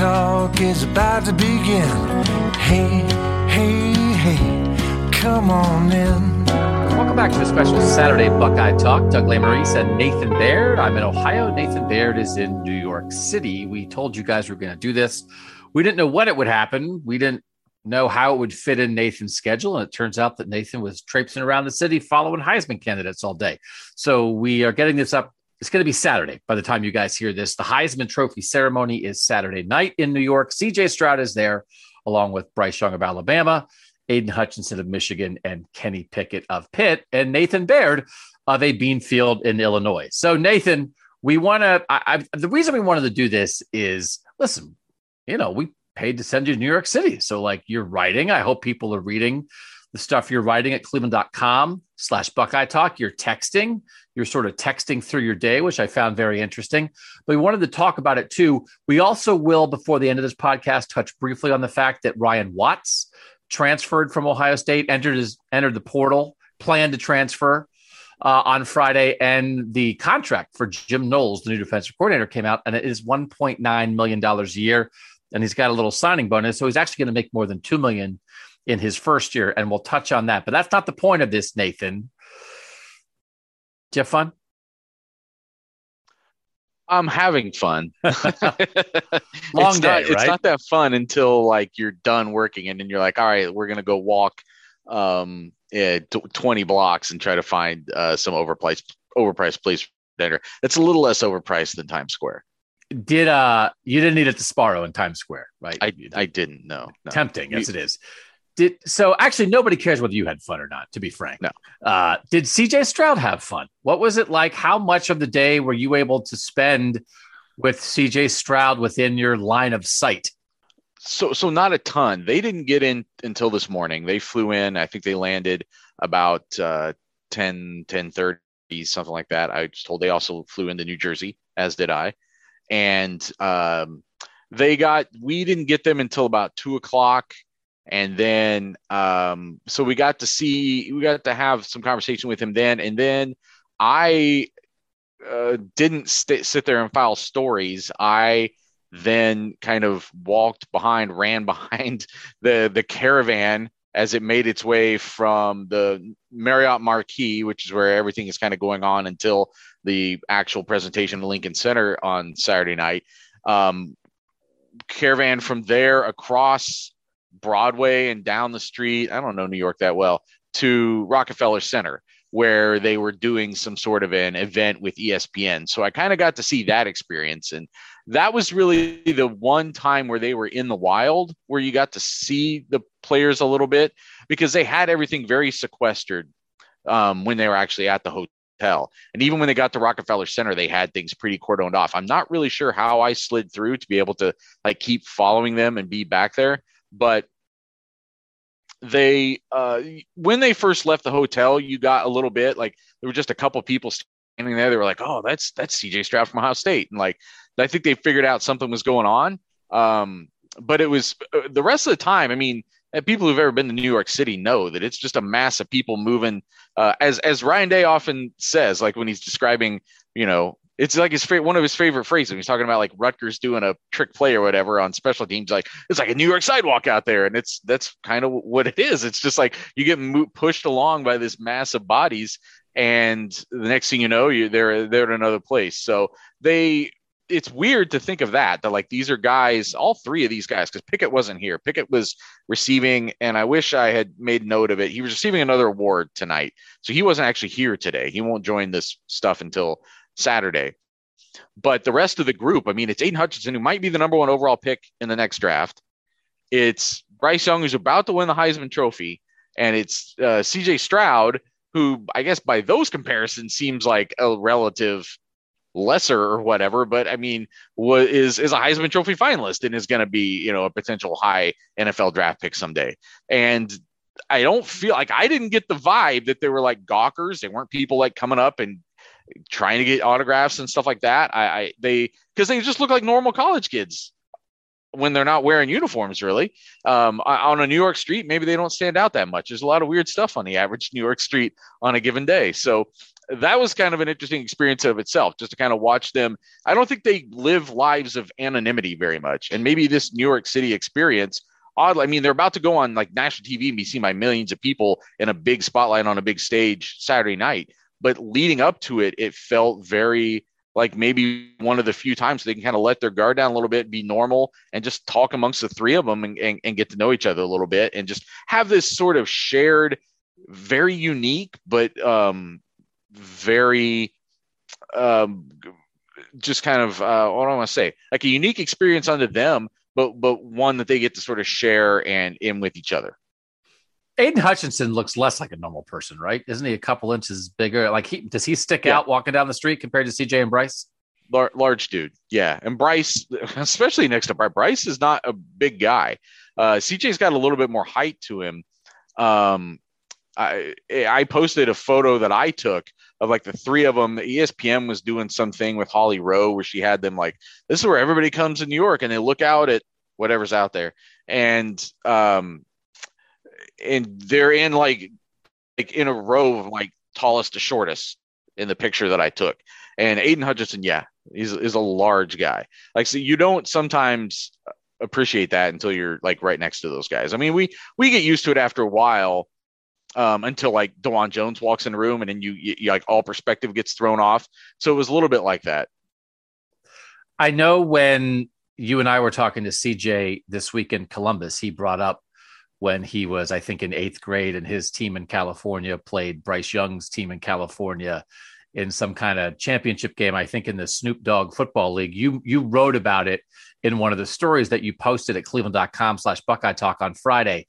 Talk is about to begin. Hey, hey, hey, come on in. Welcome back to the special Saturday Buckeye Talk. Doug Lesmerises and Nathan Baird. I'm in Ohio. Nathan Baird is in New York City. We told you guys we were going to do this. We didn't know when it would happen. We didn't know how it would fit in Nathan's schedule. And it turns out that Nathan was traipsing around the city following Heisman candidates all day. So we are getting this up. It's going to be Saturday by the time you guys hear this. The Heisman Trophy ceremony is Saturday night in New York. CJ Stroud is there along with Bryce Young of Alabama. Aidan Hutchinson of Michigan and Kenny Pickett of Pitt and Nathan Baird of a Beanfield in Illinois. So Nathan, we want to. The reason we wanted to do this is listen. You know, we paid to send you to New York City, so like you're writing. I hope people are reading the stuff you're writing at Cleveland.com slash Buckeye Talk. You're texting. You're sort of texting through your day, which I found very interesting. But we wanted to talk about it too. We also will, before the end of this podcast, touch briefly on the fact that Ryan Watts transferred from Ohio State, entered his entered the portal, planned to transfer uh, on Friday, and the contract for Jim Knowles, the new defensive coordinator, came out, and it is 1.9 million dollars a year, and he's got a little signing bonus, so he's actually going to make more than two million in his first year, and we'll touch on that. But that's not the point of this, Nathan. Did you have fun? I'm having fun. Long it's day, not, right? It's not that fun until like you're done working and then you're like, all right, we're gonna go walk um yeah, t- 20 blocks and try to find uh, some overpriced overpriced place dinner. It's a little less overpriced than Times Square. Did uh you didn't eat at the Sbarro in Times Square, right? I I didn't know. No. tempting, yes, it is. Did so actually nobody cares whether you had fun or not, to be frank. No. Uh, did CJ Stroud have fun? What was it like? How much of the day were you able to spend with CJ Stroud within your line of sight? So so not a ton. They didn't get in until this morning. They flew in. I think they landed about uh 10 10 30 something like that. I was told they also flew into New Jersey as did I. And um they got we didn't get them until about two o'clock and then um so we got to see we got to have some conversation with him then and then I uh, didn't st- sit there and file stories. I then kind of walked behind, ran behind the the caravan as it made its way from the Marriott Marquis, which is where everything is kind of going on until the actual presentation in Lincoln Center on Saturday night. Um, caravan from there across Broadway and down the street. I don't know New York that well to Rockefeller Center where they were doing some sort of an event with ESPN. So I kind of got to see that experience. And that was really the one time where they were in the wild, where you got to see the players a little bit because they had everything very sequestered um, when they were actually at the hotel. And even when they got to Rockefeller Center, they had things pretty cordoned off. I'm not really sure how I slid through to be able to like keep following them and be back there, but they uh when they first left the hotel you got a little bit like there were just a couple people standing there. They were like oh that's that's cj stroud from ohio state. And like i think they figured out something was going on. Um but it was uh, the rest of the time i mean people who've ever been to new york city know that it's just a mass of people moving uh, as as ryan day often says like when he's describing you know it's like his one of his favorite phrases. He's talking about like Rutgers doing a trick play or whatever on special teams. Like it's like a New York sidewalk out there, and it's that's kind of what it is. It's just like you get mo- pushed along by this mass of bodies, and the next thing you know, you they're they're in another place. So they it's weird to think of that that like these are guys all three of these guys because pickett wasn't here pickett was receiving and i wish i had made note of it he was receiving another award tonight so he wasn't actually here today he won't join this stuff until saturday but the rest of the group i mean it's aidan hutchinson who might be the number one overall pick in the next draft it's bryce young who's about to win the heisman trophy and it's uh, cj stroud who i guess by those comparisons seems like a relative lesser or whatever, but I mean, is is a Heisman Trophy finalist and is going to be you know a potential high NFL draft pick someday. And I don't feel like I didn't get the vibe that they were like gawkers. They weren't people like coming up and trying to get autographs and stuff like that. I, I they because they just look like normal college kids when they're not wearing uniforms really um, on a new york street maybe they don't stand out that much there's a lot of weird stuff on the average new york street on a given day so that was kind of an interesting experience of itself, just to kind of watch them. I don't think they live lives of anonymity very much, and maybe this New York City experience. Oddly, I mean, they're about to go on like national TV and be seen by millions of people in a big spotlight on a big stage Saturday night. But leading up to it, it felt very like maybe one of the few times they can kind of let their guard down a little bit, be normal, and just talk amongst the three of them and, and, and get to know each other a little bit and just have this sort of shared, very unique, but um, very um, just kind of uh, what do I want to say, like a unique experience unto them, but but one that they get to sort of share and in with each other. Aidan Hutchinson looks less like a normal person, right? Isn't he a couple inches bigger? Like he does he stick yeah. out walking down the street compared to CJ and Bryce? Lar- large dude, yeah. And Bryce, especially next to Bryce, Bryce is not a big guy. Uh, CJ's got a little bit more height to him. Um, I I posted a photo that I took of like the three of them. The ESPN was doing something with Holly Rowe where she had them like this is where everybody comes in New York and they look out at whatever's out there and um and they're in like like in a row of like tallest to shortest in the picture that I took. And Aidan Hutchinson, yeah, he's is a large guy. Like so you don't sometimes appreciate that until you're like right next to those guys. I mean, we we get used to it after a while um, until like Dawand Jones walks in the room and then you, you, you like all perspective gets thrown off. So it was a little bit like that. I know when you and I were talking to CJ this week in Columbus, he brought up when he was, I think, in eighth grade and his team in California played Bryce Young's team in California in some kind of championship game, I think in the Snoop Dogg Football League. You you wrote about it in one of the stories that you posted at cleveland.com slash Buckeye Talk on Friday.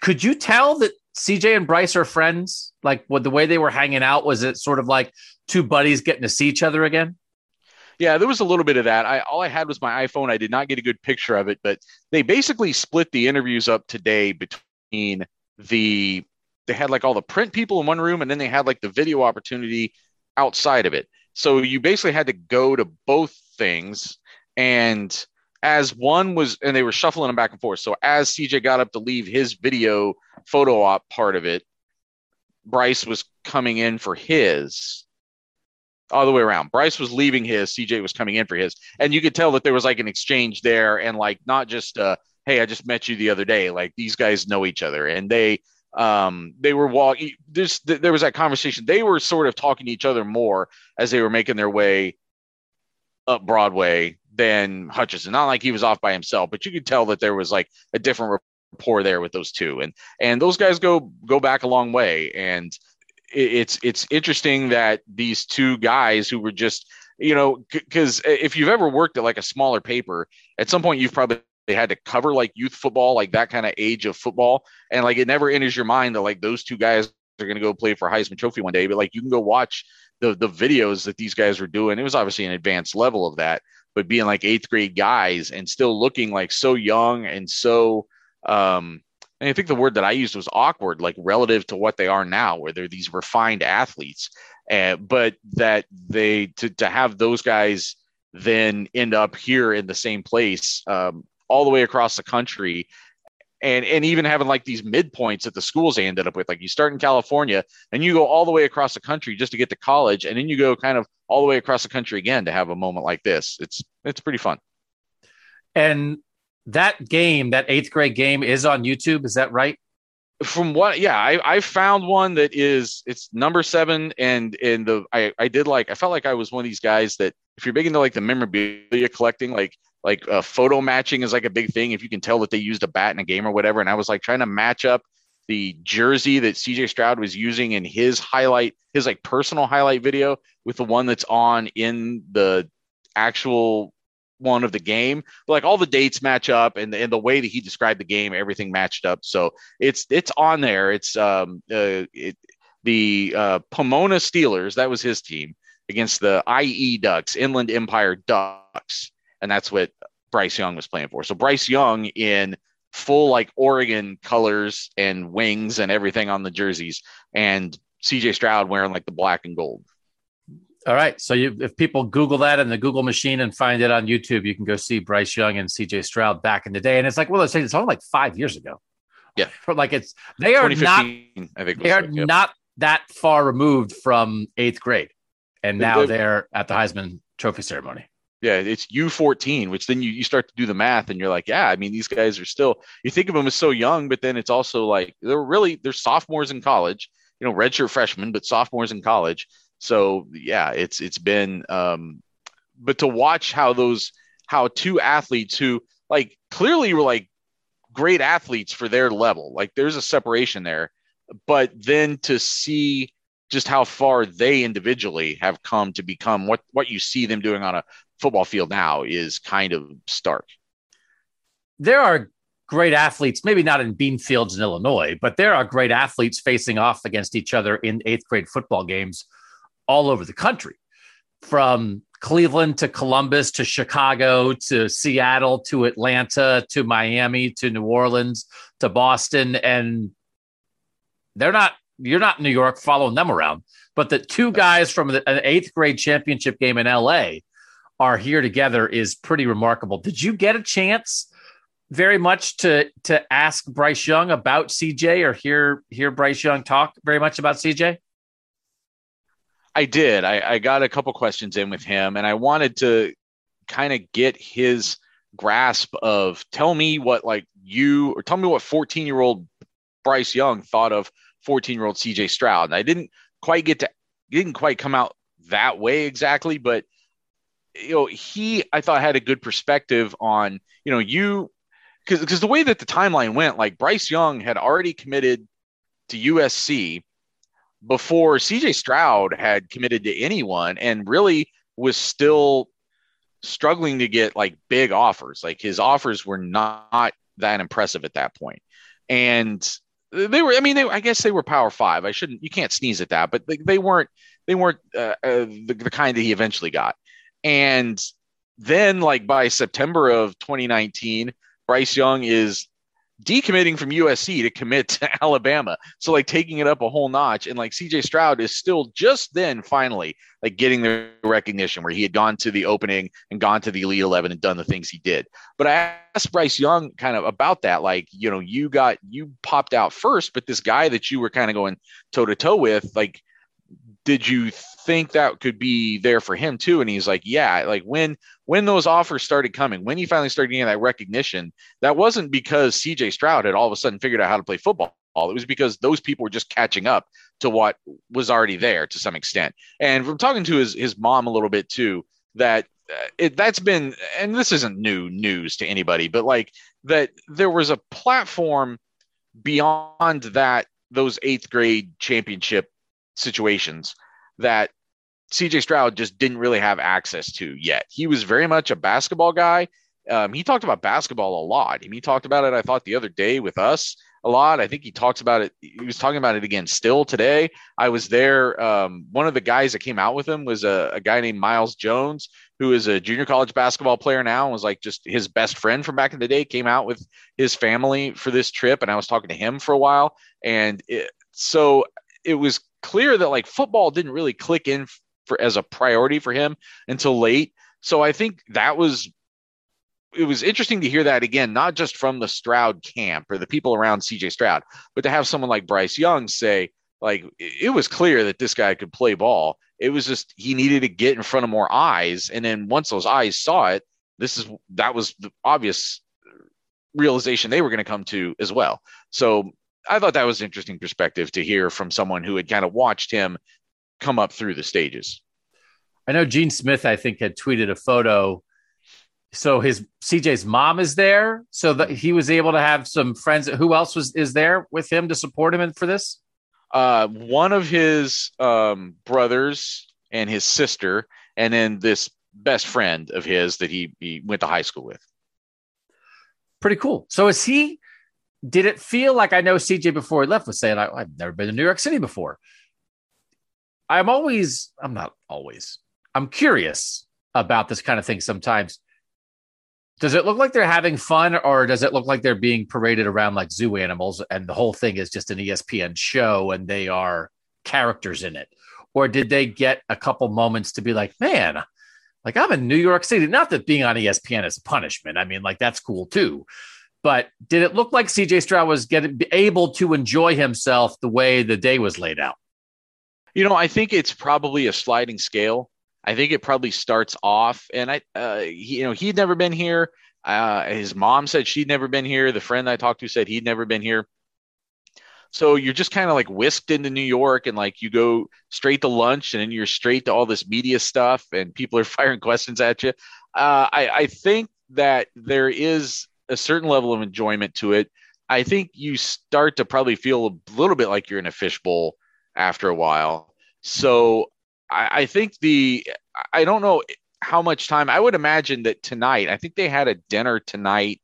Could you tell that CJ and Bryce are friends? Like, what the way they were hanging out was it sort of like two buddies getting to see each other again? Yeah, there was a little bit of that. I all I had was my iPhone. I did not get a good picture of it, but they basically split the interviews up today between the they had like all the print people in one room and then they had like the video opportunity outside of it. So you basically had to go to both things and as one was and they were shuffling them back and forth. So as CJ got up to leave his video photo op part of it, Bryce was coming in for his. All the way around. Bryce was leaving his, CJ was coming in for his. And you could tell that there was like an exchange there and like not just uh hey, I just met you the other day. Like these guys know each other and they um they were walking this there was that conversation. They were sort of talking to each other more as they were making their way up Broadway than Hutchinson. Not like he was off by himself, but you could tell that there was like a different rapport there with those two, and and those guys go go back a long way. And it's it's interesting that these two guys who were just you know because if you've ever worked at like a smaller paper, at some point you've probably had to cover like youth football, like that kind of age of football, and like it never enters your mind that like those two guys are going to go play for Heisman Trophy one day. But like you can go watch the the videos that these guys were doing. It was obviously an advanced level of that, but being like eighth grade guys and still looking like so young and so um I think the word that I used was awkward, like relative to what they are now, where they're these refined athletes. Uh, but that they to to have those guys then end up here in the same place um, all the way across the country and and even having like these midpoints that the schools they ended up with. Like you start in California and you go all the way across the country just to get to college, and then you go kind of all the way across the country again to have a moment like this. It's it's pretty fun. And that game, that eighth grade game, is on YouTube. Is that right? From what, yeah, I, I found one that is it's number seven, and and the I I did like I felt like I was one of these guys that if you're big into like the memorabilia collecting, like like uh, photo matching is like a big thing. If you can tell that they used a bat in a game or whatever, and I was like trying to match up the jersey that CJ Stroud was using in his highlight, his like personal highlight video with the one that's on in the actual one of the game. But like all the dates match up and, and the way that he described the game, everything matched up. So it's it's on there. It's um uh, it, the uh, Pomona Steelers, that was his team, against the IE Ducks, Inland Empire Ducks. And that's what Bryce Young was playing for. So Bryce Young in full like Oregon colors and wings and everything on the jerseys, and CJ Stroud wearing like the black and gold. All right. So you, if people Google that in the Google machine and find it on YouTube, you can go see Bryce Young and CJ Stroud back in the day. And it's like, well, it's, it's only like five years ago. Yeah. like it's, they are not, I think they are like, yep. not that far removed from eighth grade. And now they, they're at the Heisman Trophy ceremony. Yeah, it's U14, which then you, you start to do the math and you're like, yeah, I mean, these guys are still, you think of them as so young, but then it's also like they're really, they're sophomores in college, you know, redshirt freshmen, but sophomores in college so yeah, it's it's been um but to watch how those how two athletes who like clearly were like great athletes for their level, like there's a separation there, but then to see just how far they individually have come to become what what you see them doing on a football field now is kind of stark. There are great athletes, maybe not in Beanfields in Illinois, but there are great athletes facing off against each other in eighth grade football games all over the country from Cleveland to Columbus to Chicago to Seattle to Atlanta to Miami to New Orleans to Boston. And they're not, you're not New York following them around, but the two guys from the, an eighth grade championship game in LA are here together is pretty remarkable. Did you get a chance? very much to to ask Bryce Young about CJ or hear hear Bryce Young talk very much about CJ? I did. I, I got a couple questions in with him, and I wanted to kind of get his grasp of tell me what like you or tell me what 14 year old Bryce Young thought of 14 year old CJ Stroud. And I didn't quite get to didn't quite come out that way exactly, but you know, he I thought had a good perspective on, you know, you because because the way that the timeline went, like Bryce Young had already committed to USC before CJ Stroud had committed to anyone and really was still struggling to get like big offers. Like his offers were not that impressive at that point. And they were, I mean, they, I guess they were power five. I shouldn't, you can't sneeze at that, but they, they weren't, they weren't uh, uh, the, the kind that he eventually got. And then like by September of 2019, Bryce Young is decommitting from USC to commit to Alabama. So like taking it up a whole notch. And like CJ Stroud is still just then finally like getting the recognition where he had gone to the opening and gone to the Elite 11 and done the things he did. But I asked Bryce Young kind of about that. Like, you know, you got, you popped out first, but this guy that you were kind of going toe to toe with, like, did you think that could be there for him too? And he's like, yeah, like when when those offers started coming, when he finally started getting that recognition, that wasn't because CJ Stroud had all of a sudden figured out how to play football. It was because those people were just catching up to what was already there to some extent. And from talking to his his mom a little bit too, that uh, it, that's been, and this isn't new news to anybody, but like that there was a platform beyond that those eighth grade championship situations that CJ Stroud just didn't really have access to yet. He was very much a basketball guy. Um, he talked about basketball a lot. I mean, he talked about it, I thought, the other day with us a lot. I think he talks about it. He was talking about it again still today. I was there. Um, one of the guys that came out with him was a, a, guy named Miles Jones, who is a junior college basketball player now and was like just his best friend from back in the day, came out with his family for this trip. And I was talking to him for a while. And it, so it was clear that like football didn't really click in for as a priority for him until late. So I think that was it was interesting to hear that again, not just from the Stroud camp or the people around CJ Stroud, but to have someone like Bryce Young say, like, it was clear that this guy could play ball. It was just he needed to get in front of more eyes. And then once those eyes saw it, this is that was the obvious realization they were going to come to as well. So I thought that was an interesting perspective to hear from someone who had kind of watched him come up through the stages. I know Gene Smith, I think, had tweeted a photo. So his CJ's mom is there, so that he was able to have some friends. Who else was is there with him to support him in for this? Uh, one of his um, brothers and his sister, and then this best friend of his that he, he went to high school with. Pretty cool. So is he? Did it feel like I know CJ before he left was saying I, I've never been to New York City before. I'm always, I'm not always, I'm curious about this kind of thing sometimes. Does it look like they're having fun or does it look like they're being paraded around like zoo animals and the whole thing is just an ESPN show and they are characters in it? Or did they get a couple moments to be like, man, like I'm in New York City? Not that being on ESPN is a punishment. I mean, like that's cool too. But did it look like CJ Stroud was getting able to enjoy himself the way the day was laid out? You know, I think it's probably a sliding scale. I think it probably starts off, and I, uh, he, you know, he'd never been here. Uh, his mom said she'd never been here. The friend I talked to said he'd never been here. So you're just kind of like whisked into New York, and like you go straight to lunch, and then you're straight to all this media stuff, and people are firing questions at you. Uh, I, I think that there is a certain level of enjoyment to it. I think you start to probably feel a little bit like you're in a fishbowl after a while. So I, I think the I don't know how much time. I would imagine that tonight. I think they had a dinner tonight,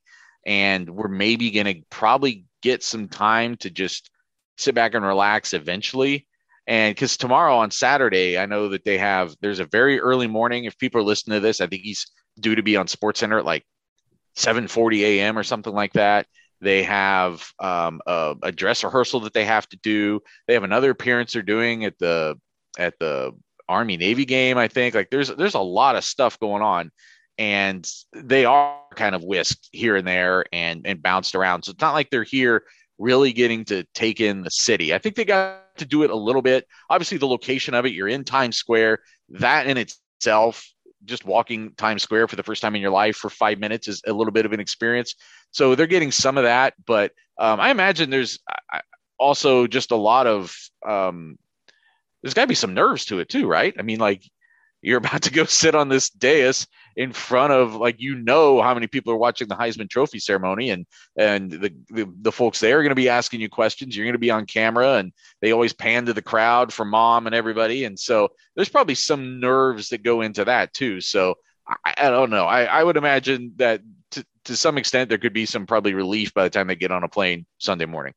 and we're maybe going to probably get some time to just sit back and relax eventually. And because tomorrow on Saturday, I know that they have there's a very early morning. If people are listening to this, I think he's due to be on Sports Center at like 7:40 a.m. or something like that. They have um, a, a, dress rehearsal that they have to do. They have another appearance they're doing at the at the Army Navy game. I think like there's there's a lot of stuff going on, and they are kind of whisked here and there and and bounced around. So it's not like they're here really getting to take in the city. I think they got to do it a little bit. Obviously, the location of it, you're in Times Square. That in itself just walking Times Square for the first time in your life for five minutes is a little bit of an experience. So they're getting some of that, but um, I imagine there's also just a lot of um, there's got to be some nerves to it too, right? I mean, like you're about to go sit on this dais in front of like you know how many people are watching the Heisman Trophy ceremony and and the the, the folks there are going to be asking you questions. You're going to be on camera, and they always pan to the crowd for mom and everybody, and so there's probably some nerves that go into that too. So I, I don't know. I, I would imagine that to, to some extent there could be some probably relief by the time they get on a plane Sunday morning.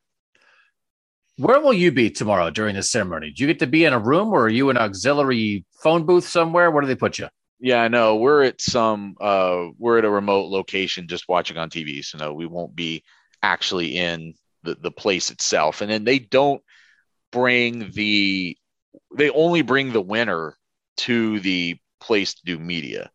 Where will you be tomorrow during the ceremony? Do you get to be in a room or are you in an auxiliary phone booth somewhere? Where do they put you? Yeah, I know. We're at some uh we're at a remote location just watching on TV. So no, we won't be actually in the, the place itself. And then they don't bring the they only bring the winner to the place to do media.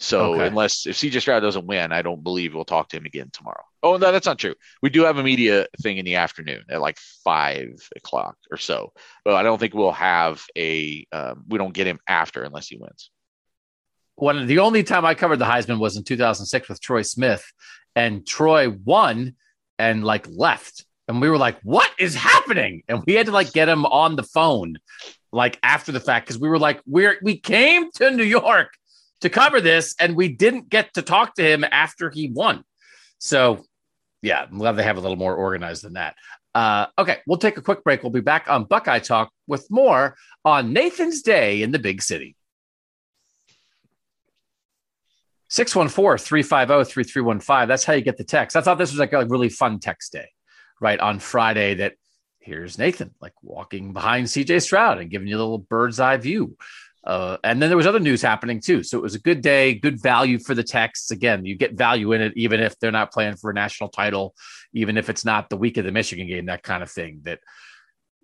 So okay. unless if CJ Stroud doesn't win, I don't believe we'll talk to him again tomorrow. Oh no, that's not true. We do have a media thing in the afternoon at like five o'clock or so. But I don't think we'll have a. Um, we don't get him after unless he wins when the only time I covered the Heisman was in 2006 with Troy Smith, and Troy won and like left, and we were like, "What is happening?" And we had to like get him on the phone, like after the fact, because we were like, "We're we came to New York to cover this, and we didn't get to talk to him after he won." So, yeah, I'm glad they have a little more organized than that. Uh, okay, we'll take a quick break. We'll be back on Buckeye Talk with more on Nathan's Day in the Big City. 614-350-3315. That's how you get the text. I thought this was like a really fun text day, right? On Friday that here's Nathan like walking behind CJ Stroud and giving you a little bird's eye view. Uh, and then there was other news happening too. So it was a good day, good value for the texts. Again, you get value in it, even if they're not playing for a national title, even if it's not the week of the Michigan game, that kind of thing. That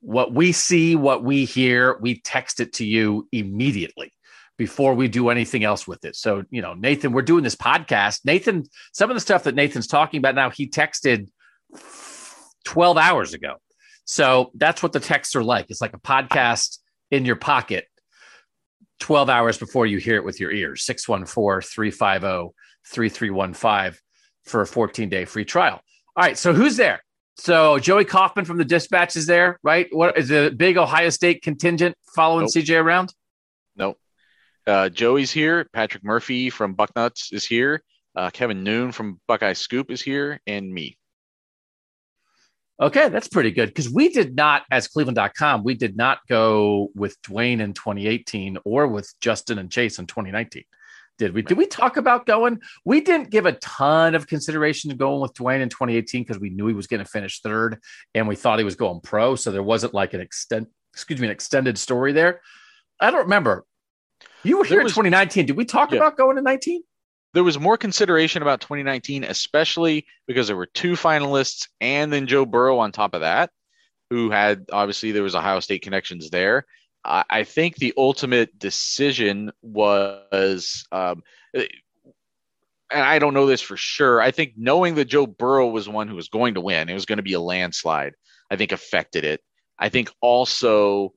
what we see, what we hear, we text it to you immediately before we do anything else with it. So, you know, Nathan, we're doing this podcast. Nathan, some of the stuff that Nathan's talking about now, he texted 12 hours ago. So that's what the texts are like. It's like a podcast in your pocket 12 hours before you hear it with your ears. 614 350 3315 for a 14 day free trial. All right. So who's there? So Joey Kaufman from the Dispatch is there, right? What is the big Ohio State contingent following nope. CJ around? Uh, Joey's here. Patrick Murphy from Bucknuts is here. Uh, Kevin Noon from Buckeye Scoop is here, and me. Okay, that's pretty good because we did not, as Cleveland.com, we did not go with Dwayne in 2018 or with Justin and Chase in 2019. Did we? Did we talk about going? We didn't give a ton of consideration to going with Dwayne in 2018 because we knew he was going to finish third and we thought he was going pro. So there wasn't like an extent, excuse me, an extended story there. I don't remember. You were here in 2019. Did we talk yeah. about going to 19? There was more consideration about 2019, especially because there were two finalists and then Joe Burrow on top of that, who had obviously there was Ohio State connections there. I, I think the ultimate decision was, um, and I don't know this for sure. I think knowing that Joe Burrow was one who was going to win, it was going to be a landslide. I think affected it. I think also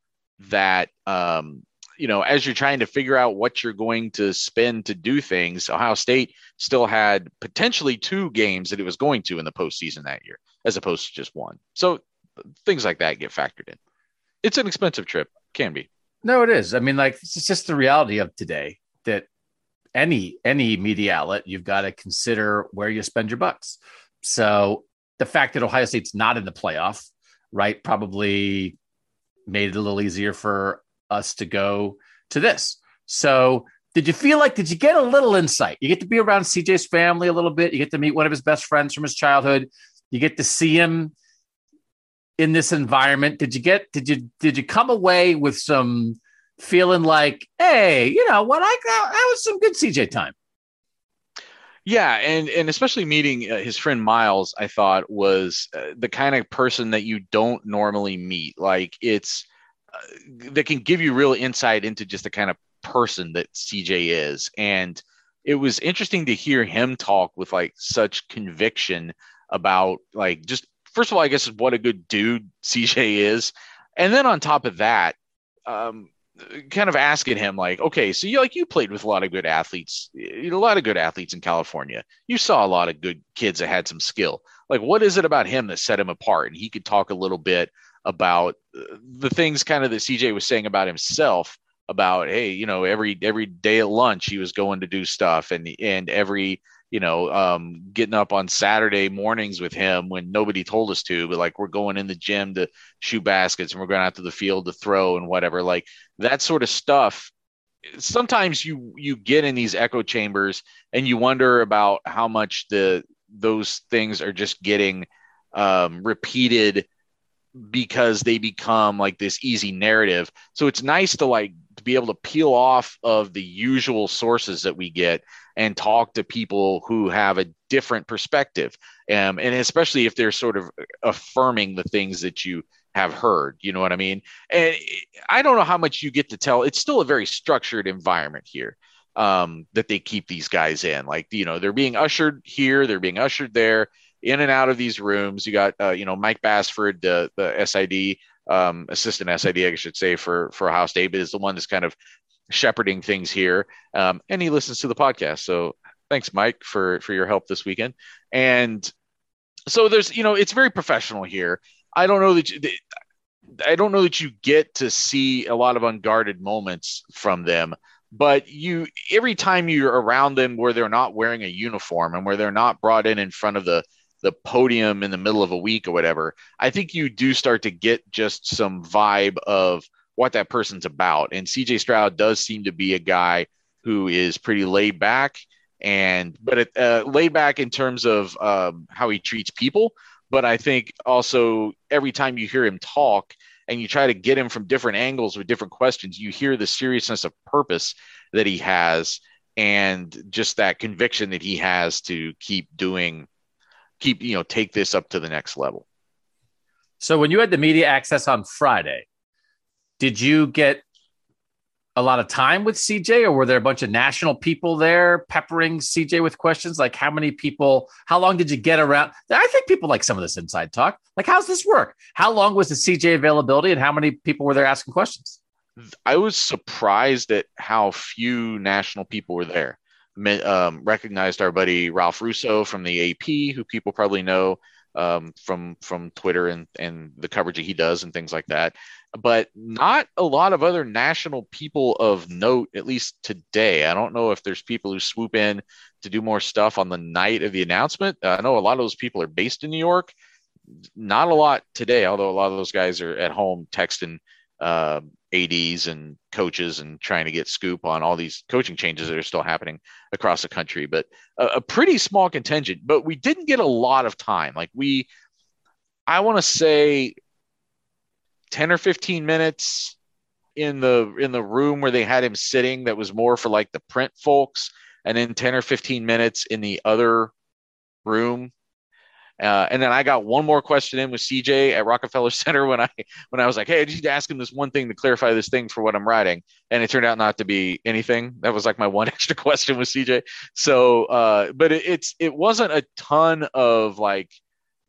that um, you know, as you're trying to figure out what you're going to spend to do things, Ohio State still had potentially two games that it was going to in the postseason that year, as opposed to just one. So things like that get factored in. It's an expensive trip, can be. No, it is. I mean, like it's just the reality of today that any any media outlet you've got to consider where you spend your bucks. So the fact that Ohio State's not in the playoff, right, probably made it a little easier for us to go to this. So, did you feel like, did you get a little insight? You get to be around CJ's family a little bit. You get to meet one of his best friends from his childhood. You get to see him in this environment. Did you get, did you, did you come away with some feeling like, hey, you know what? I got, that was some good CJ time. Yeah, and and especially meeting uh, his friend Miles, I thought was uh, the kind of person that you don't normally meet. Like it's that can give you real insight into just the kind of person that CJ is. And it was interesting to hear him talk with like such conviction about like just first of all, I guess what a good dude CJ is, and then on top of that, um, kind of asking him like, okay, so you like you played with a lot of good athletes, a lot of good athletes in California. You saw a lot of good kids that had some skill. Like, what is it about him that set him apart? And he could talk a little bit about the things kind of that CJ was saying about himself about hey you know every every day at lunch he was going to do stuff and and every you know um, getting up on Saturday mornings with him when nobody told us to but like we're going in the gym to shoot baskets and we're going out to the field to throw and whatever. Like that sort of stuff sometimes you you get in these echo chambers and you wonder about how much the those things are just getting um, repeated because they become like this easy narrative. So it's nice to like to be able to peel off of the usual sources that we get and talk to people who have a different perspective. Um, and especially if they're sort of affirming the things that you have heard, you know what I mean? And I don't know how much you get to tell. It's still a very structured environment here um, that they keep these guys in. Like, you know, they're being ushered here, they're being ushered there in and out of these rooms. You got, uh, you know, Mike Bassford, the, the SID, um, assistant SID, I should say, for, for Ohio State, but is the one that's kind of shepherding things here. Um, and he listens to the podcast. So thanks, Mike, for, for your help this weekend. And so there's, you know, it's very professional here. I don't know that you, I don't know that you get to see a lot of unguarded moments from them but you every time you're around them where they're not wearing a uniform and where they're not brought in in front of the the podium in the middle of a week or whatever, I think you do start to get just some vibe of what that person's about. And CJ Stroud does seem to be a guy who is pretty laid back and but it, uh, laid back in terms of um, how he treats people. But I think also every time you hear him talk and you try to get him from different angles with different questions, you hear the seriousness of purpose that he has and just that conviction that he has to keep doing keep you know take this up to the next level. So when you had the media access on Friday, did you get a lot of time with CJ, or were there a bunch of national people there peppering CJ with questions? Like, how many people? How long did you get around? I think people like some of this inside talk. Like, how's this work? How long was the CJ availability, and how many people were there asking questions? I was surprised at how few national people were there. Um, recognized our buddy Ralph Russo from the AP, who people probably know um, from from Twitter and and the coverage that he does and things like that. But not a lot of other national people of note, at least today. I don't know if there's people who swoop in to do more stuff on the night of the announcement. Uh, I know a lot of those people are based in New York. Not a lot today, although a lot of those guys are at home texting uh, ads and coaches and trying to get scoop on all these coaching changes that are still happening across the country but a, a pretty small contingent. But we didn't get a lot of time. Like we i want to say 10 or 15 minutes in the in the room where they had him sitting that was more for like the print folks and then 10 or 15 minutes in the other room uh, and then I got one more question in with CJ at Rockefeller Center when I when I was like, hey, I just ask him this one thing to clarify this thing for what I'm writing, and it turned out not to be anything. That was like my one extra question with CJ. So, uh, but it, it's it wasn't a ton of like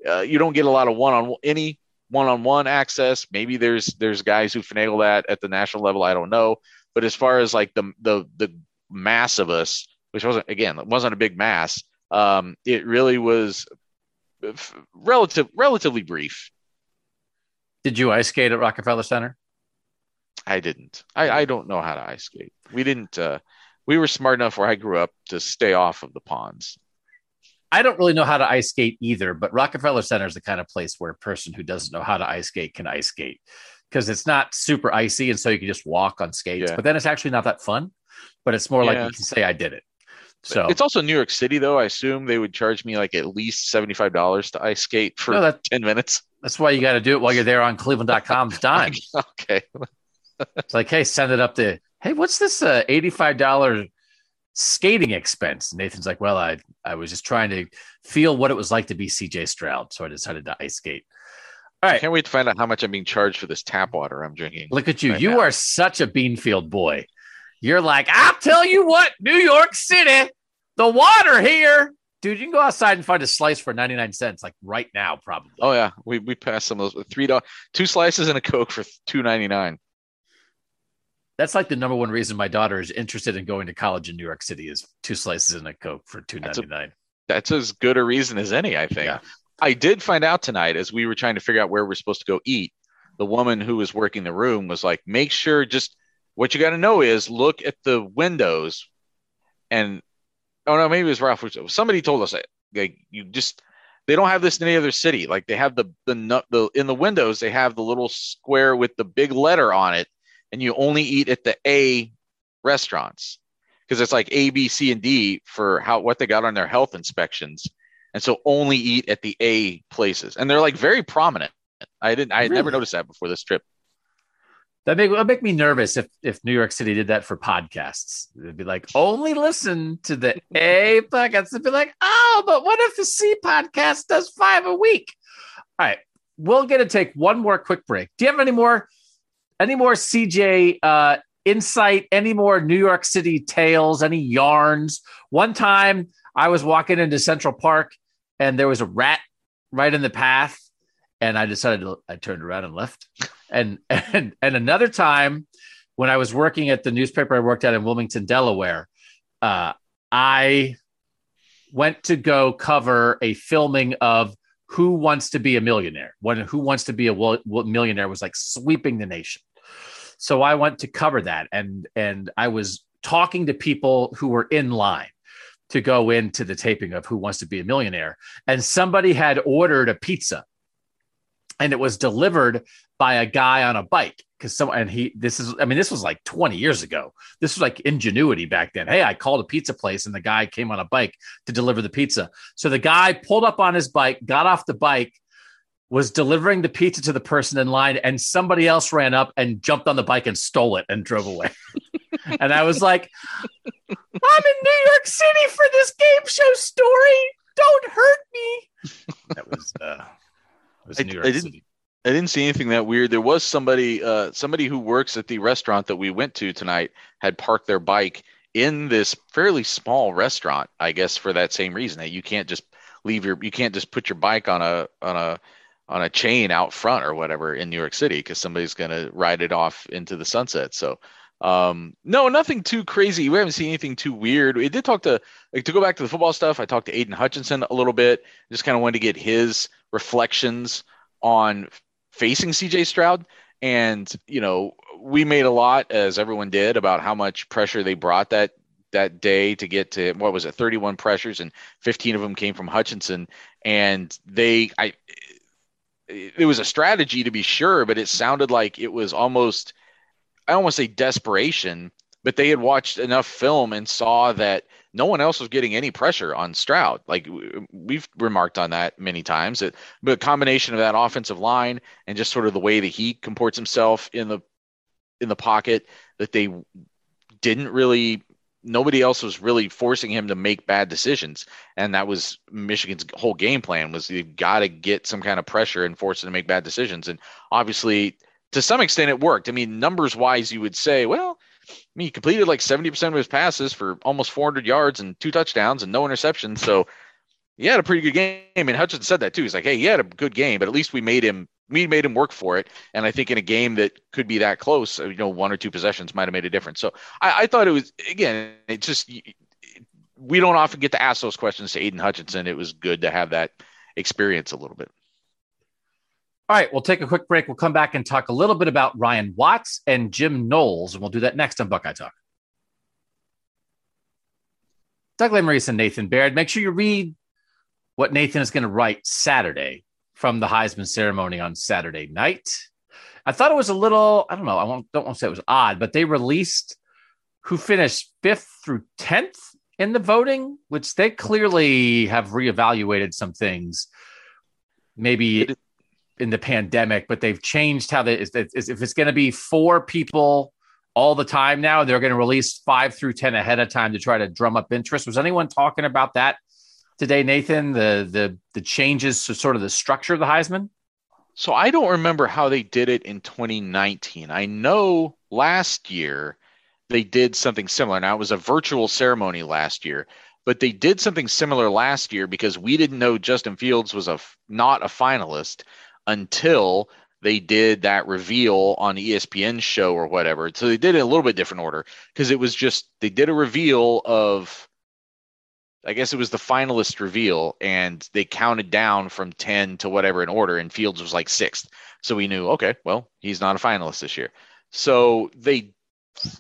uh, you don't get a lot of one on any one-on-one access. Maybe there's there's guys who finagle that at the national level. I don't know, but as far as like the the the mass of us, which wasn't again, it wasn't a big mass. Um, it really was relative relatively brief. Did you ice skate at Rockefeller Center? I didn't. I, I don't know how to ice skate. We didn't. Uh, we were smart enough where I grew up to stay off of the ponds. I don't really know how to ice skate either, but Rockefeller Center is the kind of place where a person who doesn't know how to ice skate can ice skate because it's not super icy, and so you can just walk on skates. Yeah. But then it's actually not that fun. But it's more yeah. like you can say I did it. So it's also New York City, though. I assume they would charge me like at least seventy five dollars to ice skate for no, that, ten minutes. That's why you got to do it while you're there on Cleveland.com's dime. okay. it's like, hey, send it up to hey, what's this uh, eighty five dollar skating expense? Nathan's like, well, I I was just trying to feel what it was like to be CJ Stroud, so I decided to ice skate. All right. I can't wait to find out how much I'm being charged for this tap water I'm drinking. Look at you. Right you now. are such a Beanfield boy. You're like, I'll tell you what, New York City, the water here. Dude, you can go outside and find a slice for 99 cents, like right now, probably. Oh, yeah. We, we passed some of those three dollars, two slices and a Coke for two ninety nine. That's like the number one reason my daughter is interested in going to college in New York City is two slices and a Coke for two ninety nine. That's, that's as good a reason as any, I think. Yeah. I did find out tonight as we were trying to figure out where we're supposed to go eat. The woman who was working the room was like, make sure just what you got to know is look at the windows and oh no maybe it was ralph somebody told us that like you just they don't have this in any other city. Like they have the the the in the windows they have the little square with the big letter on it and you only eat at the a restaurants. Because it's like a b c and d for how what they got on their health inspections. And so only eat at the a places. And they're like very prominent. I didn't i had really? never noticed that before this trip that make that make me nervous if if New York City did that for podcasts. It'd be like only listen to the A podcast. It'd be like, oh, but what if the C podcast does five a week? All right, we're gonna take one more quick break. Do you have any more any more CJ uh, insight? Any more New York City tales? Any yarns? One time I was walking into Central Park and there was a rat right in the path and I decided to, I turned around and left. And and and another time when I was working at the newspaper I worked at in Wilmington, Delaware, uh, I went to go cover a filming of Who Wants to Be a Millionaire. When Who Wants to Be a Millionaire was like sweeping the nation. So I went to cover that, and and I was talking to people who were in line to go into the taping of Who Wants to Be a Millionaire, and somebody had ordered a pizza and it was delivered by a guy on a bike because some and he this is I mean this was like 20 years ago. This was like ingenuity back then. Hey, I called a pizza place and the guy came on a bike to deliver the pizza. So the guy pulled up on his bike, got off the bike, was delivering the pizza to the person in line, and somebody else ran up and jumped on the bike and stole it and drove away. and I was like, I'm in New York City for this game show story. Don't hurt me. That was uh I, I, didn't. I didn't see anything that weird. There was somebody, uh, somebody who works at the restaurant that we went to tonight had parked their bike in this fairly small restaurant. I guess for that same reason that you can't just leave your, you can't just put your bike on a on a on a chain out front or whatever in New York City because somebody's going to ride it off into the sunset. So, um, no, nothing too crazy. We haven't seen anything too weird. We did talk to, like, to go back to the football stuff. I talked to aidan Hutchinson a little bit. Just kind of wanted to get his reflections on facing CJ Stroud. And, you know, we made a lot, as everyone did, about how much pressure they brought that that day to get to what was it 31 pressures and 15 of them came from Hutchinson and they I it was a strategy to be sure, but it sounded like it was almost I don't want to say desperation, but they had watched enough film and saw that no one else was getting any pressure on Stroud. Like we've remarked on that many times. That but a combination of that offensive line and just sort of the way that he comports himself in the in the pocket that they didn't really nobody else was really forcing him to make bad decisions and that was michigan's whole game plan was you've got to get some kind of pressure and force him to make bad decisions and obviously to some extent it worked i mean numbers wise you would say well I mean, he completed like 70% of his passes for almost 400 yards and two touchdowns and no interceptions. So he had a pretty good game. And Hutchinson said that too. He's like, hey, he had a good game, but at least we made him we made him work for it. And I think in a game that could be that close, you know, one or two possessions might have made a difference. So I, I thought it was again, it just we don't often get to ask those questions to Aidan Hutchinson. It was good to have that experience a little bit. All right, we'll take a quick break. We'll come back and talk a little bit about Ryan Watts and Jim Knowles, and we'll do that next on Buckeye Talk. Doug Lesmerises and Nathan Baird. Make sure you read what Nathan is going to write Saturday from the Heisman ceremony on Saturday night. I thought it was a little, I don't know, I don't want to say it was odd, but they released who finished fifth through 10th in the voting, which they clearly have reevaluated some things, maybe in the pandemic, but they've changed how they, if it's going to be four people all the time now, they're going to release five through 10 ahead of time to try to drum up interest. Was anyone talking about that today, Nathan? The the the changes to sort of the structure of the Heisman. So I don't remember how they did it in 2019. I know last year they did something similar. Now it was a virtual ceremony last year, but they did something similar last year because we didn't know Justin Fields was a not a finalist until they did that reveal on ESPN show or whatever. So they did it in a little bit different order because it was just they did a reveal of I guess it was the finalist reveal, and they counted down from 10 to whatever in order, and Fields was like sixth. So we knew, okay, well, he's not a finalist this year. So they,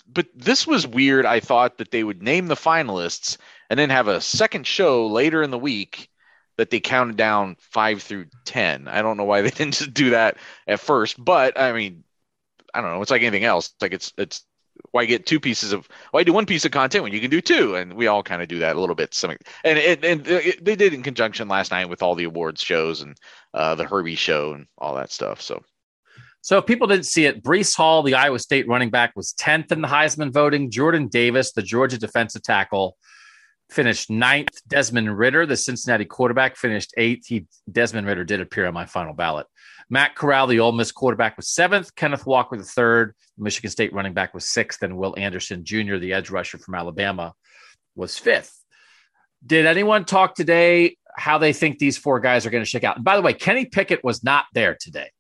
but this was weird. I thought that they would name the finalists and then have a second show later in the week that they counted down five through 10. I don't know why they didn't just do that at first, but I mean, I don't know. It's like anything else. It's like it's, it's, why get two pieces of why do one piece of content when you can do two and we all kind of do that a little bit some and and, and it, they did in conjunction last night with all the awards shows and uh, the herbie show and all that stuff so so if people didn't see it breece hall the iowa state running back was 10th in the heisman voting jordan davis the georgia defensive tackle finished ninth desmond Ridder, the cincinnati quarterback finished eighth he desmond Ridder did appear on my final ballot Matt Corral, the Ole Miss quarterback, was seventh. Kenneth Walker, the third. Michigan State running back was sixth. And Will Anderson Jr., the edge rusher from Alabama, was fifth. Did anyone talk today how they think these four guys are going to shake out? And by the way, Kenny Pickett was not there today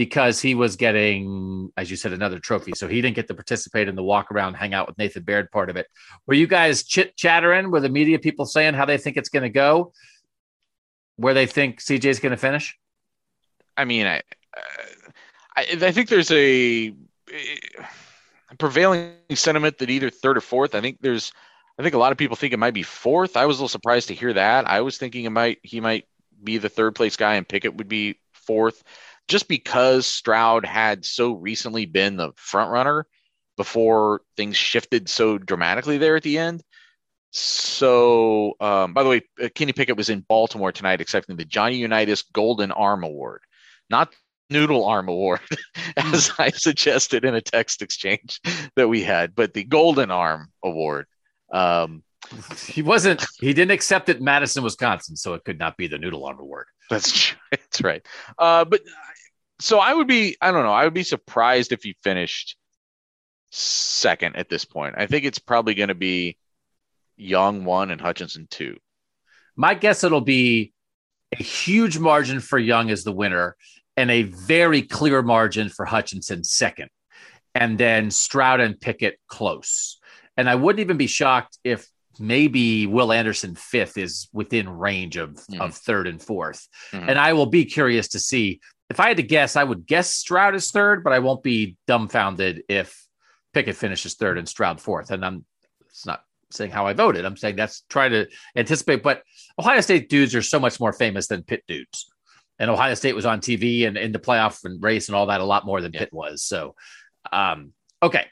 because he was getting, as you said, another trophy. So he didn't get to participate in the walk around, hang out with Nathan Baird part of it. Were you guys chit chattering with the media people saying how they think it's going to go? Where they think CJ is going to finish? I mean, I, I, I think there's a, a prevailing sentiment that either third or fourth. I think there's, I think a lot of people think it might be fourth. I was a little surprised to hear that. I was thinking it might, he might be the third place guy, and Pickett would be fourth, just because Stroud had so recently been the front runner before things shifted so dramatically there at the end. So, um, by the way, uh, Kenny Pickett was in Baltimore tonight accepting the Johnny Unitas Golden Arm Award not noodle arm award, as hmm. I suggested in a text exchange that we had, but the golden arm award. Um, he wasn't. He didn't accept it, Madison, Wisconsin, so it could not be the noodle arm award. That's. That's right. Uh, but so I would be, I don't know, I would be surprised if he finished second at this point. I think it's probably going to be Young one and Hutchinson two. My guess it'll be a huge margin for Young as the winner and a very clear margin for Hutchinson second. And then Stroud and Pickett close. And I wouldn't even be shocked if maybe Will Anderson fifth is within range of, mm-hmm. of third and 4th mm-hmm. And I will be curious to see if I had to guess, I would guess Stroud is third, but I won't be dumbfounded if Pickett finishes third and Stroud fourth. And I'm it's not saying how I voted. I'm saying that's trying to anticipate. But Ohio State dudes are so much more famous than Pitt dudes. And Ohio State was on TV and in the playoff and race and all that a lot more than Pitt was. So, um, okay.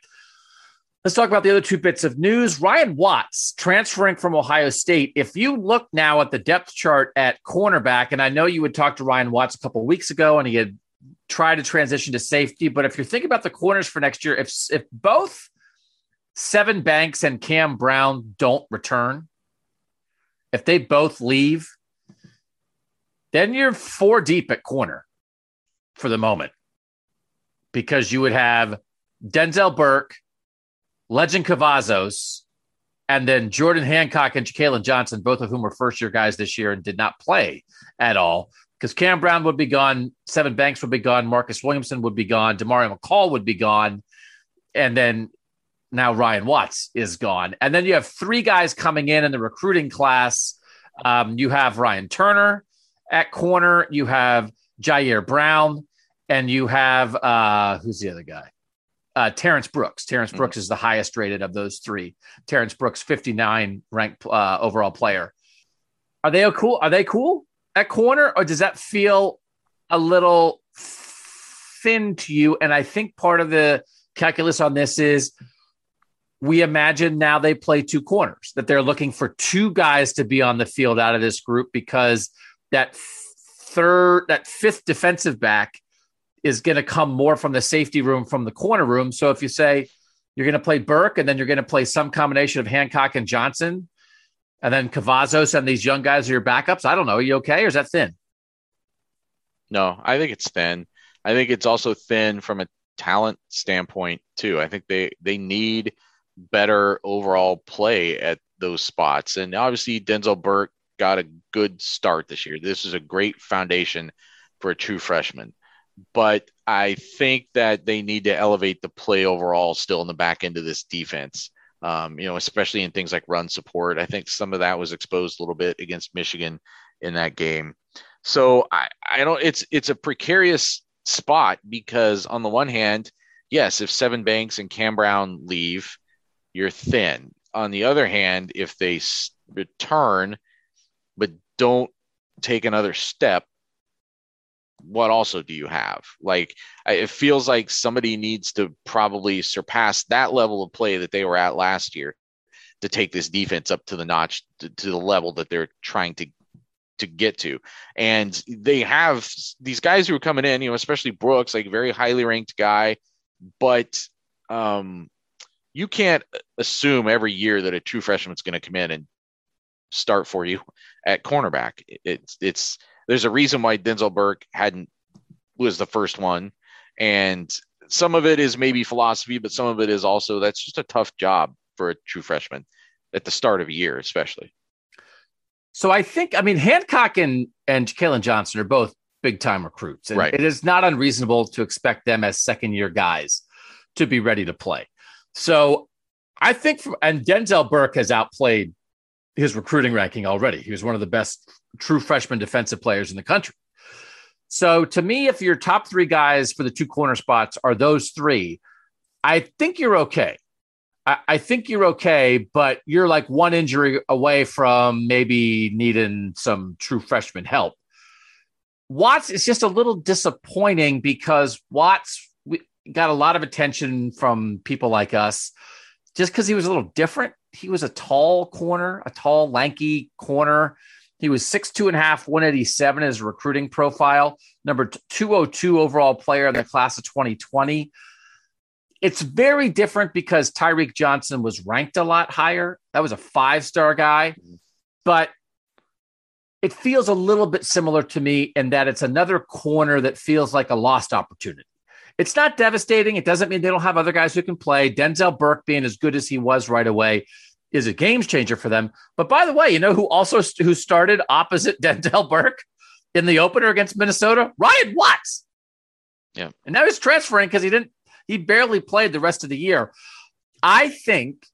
Let's talk about the other two bits of news. Ryan Watts transferring from Ohio State. If you look now at the depth chart at cornerback, and I know you would talk to Ryan Watts a couple weeks ago and he had tried to transition to safety, but if you're thinking about the corners for next year, if if both Sevyn Banks and Cam Brown don't return, if they both leave, then you're four deep at corner for the moment because you would have Denzel Burke, Lejond Cavazos, and then Jordan Hancock and Jakailin Johnson, both of whom were first year guys this year and did not play at all because Cam Brown would be gone, Sevyn Banks would be gone, Marcus Williamson would be gone, Demario McCall would be gone, and then now Ryan Watts is gone. And then you have three guys coming in in the recruiting class. Um, you have Ryan Turner at corner, you have Jyaire Brown, and you have uh, who's the other guy? Uh, Terrence Brooks. Terrence Brooks mm-hmm. is the highest rated of those three. Terrence Brooks, 59 ranked uh, overall player. Are they cool? Are they cool at corner, or does that feel a little thin to you? And I think part of the calculus on this is we imagine now they play two corners, that they're looking for two guys to be on the field out of this group because that third, that fifth defensive back is going to come more from the safety room, from the corner room. So if you say you're going to play Burke and then you're going to play some combination of Hancock and Johnson, and then Cavazos and these young guys are your backups, I don't know. Are you okay or is that thin? No, I think it's thin. I think it's also thin from a talent standpoint too. I think they they need better overall play at those spots. And obviously, Denzel Burke got a good start this year. This is a great foundation for a true freshman. But I think that they need to elevate the play overall still in the back end of this defense. Um, you know, especially in things like run support. I think some of that was exposed a little bit against Michigan in that game. So I, I don't it's it's a precarious spot because on the one hand, yes, if Sevyn Banks and Cam Brown leave, you're thin. On the other hand, if they return but don't take another step, what also do you have? Like, it feels like somebody needs to probably surpass that level of play that they were at last year to take this defense up to the notch to, to the level that they're trying to to get to. And they have these guys who are coming in, you know, especially Brooks, like very highly ranked guy, but um, you can't assume every year that a true freshman's going to come in and start for you at cornerback. It's it's there's a reason why Denzel Burke hadn't was the first one, and some of it is maybe philosophy, but some of it is also that's just a tough job for a true freshman at the start of a year, especially. So I think I mean Hancock and and Kalen Johnson are both big time recruits, and right. it is not unreasonable to expect them as second year guys to be ready to play. So I think, from, and Denzel Burke has outplayed his recruiting ranking already. He was one of the best true freshman defensive players in the country. So to me, if your top three guys for the two corner spots are those three, I think you're okay. I, think you're okay, but you're like one injury away from maybe needing some true freshman help. Watts is just a little disappointing because Watts got a lot of attention from people like us just because he was a little different. He was a tall corner, a tall, lanky corner. He was six two and a half, 187 as recruiting profile, number 202 overall player in the class of 2020. It's very different because Tyreke Johnson was ranked a lot higher. That was a five star guy. But it feels a little bit similar to me in that it's another corner that feels like a lost opportunity. It's not devastating. It doesn't mean they don't have other guys who can play. Denzel Burke being as good as he was right away is a game changer for them. But by the way, you know who also who started opposite Denzel Burke in the opener against Minnesota? Ryan Watts. Yeah. And now he's transferring because he didn't he barely played the rest of the year. I think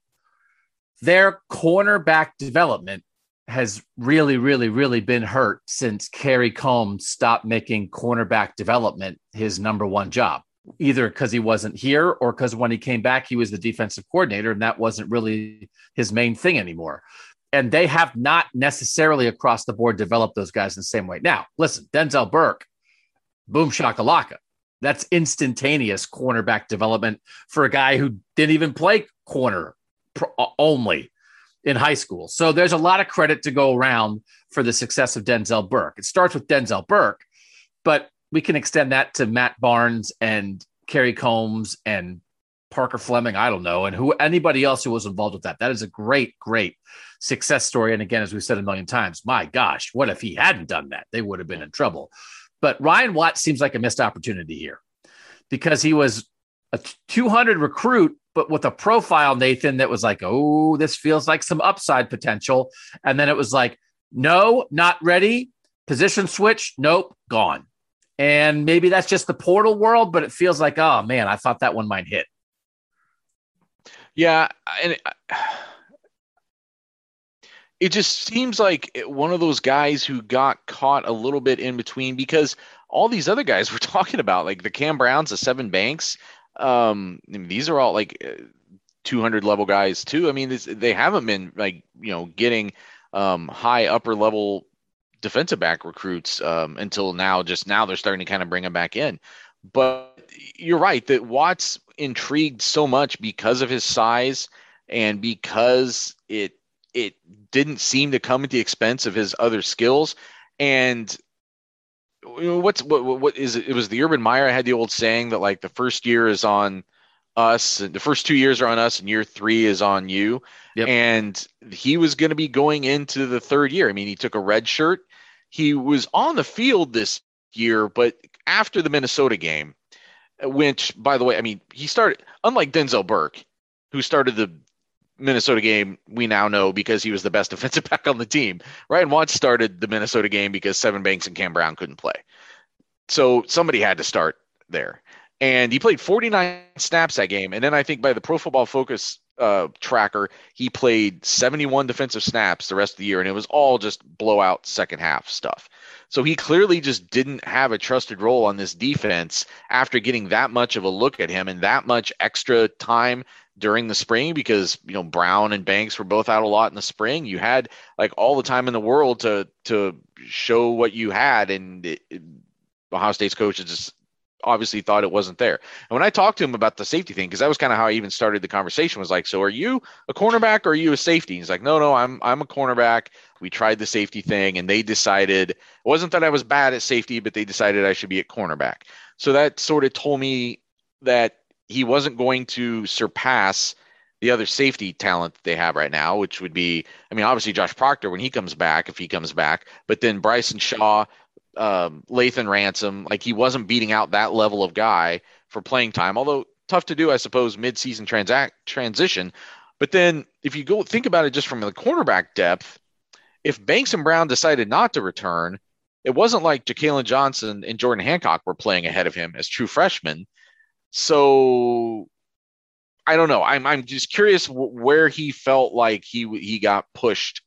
their cornerback development has really, really, really been hurt since Kerry Coombs stopped making cornerback development his number one job, either because he wasn't here or because when he came back, he was the defensive coordinator and that wasn't really his main thing anymore. And they have not necessarily across the board developed those guys in the same way. Now, listen, Denzel Burke, boom shakalaka. That's instantaneous cornerback development for a guy who didn't even play corner uh, only in high school. So there's a lot of credit to go around for the success of Denzel Burke. It starts with Denzel Burke, but we can extend that to Matt Barnes and Kerry Coombs and Parker Fleming, I don't know, and who anybody else who was involved with that. That is a great, great success story. And again, as we've said a million times, my gosh, what if he hadn't done that? They would have been in trouble. But Ryan Watt seems like a missed opportunity here because he was a 200 recruit but with a profile, Nathan, that was like, oh, this feels like some upside potential. And then it was like, no, not ready. Position switch, nope, gone. And maybe that's just the portal world, but it feels like, oh man, I thought that one might hit. Yeah, and it, it just seems like one of those guys who got caught a little bit in between because all these other guys we're talking about, like the Cam Browns, the Sevyn Banks, um, I mean, these are all like uh, 200 level guys too. I mean, this, they haven't been like you know getting um, high upper level defensive back recruits um, until now. Just now they're starting to kind of bring them back in. But you're right that Watts intrigued so much because of his size and because it it didn't seem to come at the expense of his other skills. And what's what what is it? It was the Urban Meyer had the old saying that like the first year is on us, and the first two years are on us, and year three is on you. Yep. And he was going to be going into the third year. I mean, he took a red shirt. He was on the field this year, but after the Minnesota game, which by the way, I mean, he started unlike Denzel Burke, who started the Minnesota game, we now know because he was the best defensive back on the team. Ryan Watts started the Minnesota game because Sevyn Banks and Cam Brown couldn't play. So somebody had to start there. And he played 49 snaps that game. And then I think by the Pro Football Focus uh, tracker, he played 71 defensive snaps the rest of the year. And it was all just blowout second half stuff. So he clearly just didn't have a trusted role on this defense after getting that much of a look at him and that much extra time during the spring because you know Brown and Banks were both out a lot in the spring. You had like all the time in the world to to show what you had, and it, it, Ohio State's coaches just obviously thought it wasn't there. And when I talked to him about the safety thing, because that was kind of how I even started the conversation, was like, "So are you a cornerback or are you a safety?" And he's like, "No, no, I'm I'm a cornerback. We tried the safety thing, and they decided it wasn't that I was bad at safety, but they decided I should be at cornerback." So that sort of told me that he wasn't going to surpass the other safety talent that they have right now, which would be, I mean, obviously Josh Proctor when he comes back, if he comes back, but then Bryson Shaw, um, Lathan Ransom, like he wasn't beating out that level of guy for playing time, although tough to do, I suppose, mid-season transact transition. But then if you go think about it just from the cornerback depth, if Banks and Brown decided not to return, it wasn't like Jakailin Johnson and Jordan Hancock were playing ahead of him as true freshmen. So I don't know. I'm I'm just curious where he felt like he he got pushed,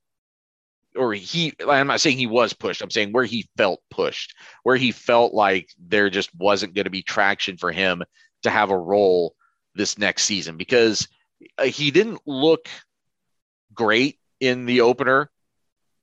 or he. I'm not saying he was pushed. I'm saying where he felt pushed, where he felt like there just wasn't going to be traction for him to have a role this next season because uh, he didn't look great in the opener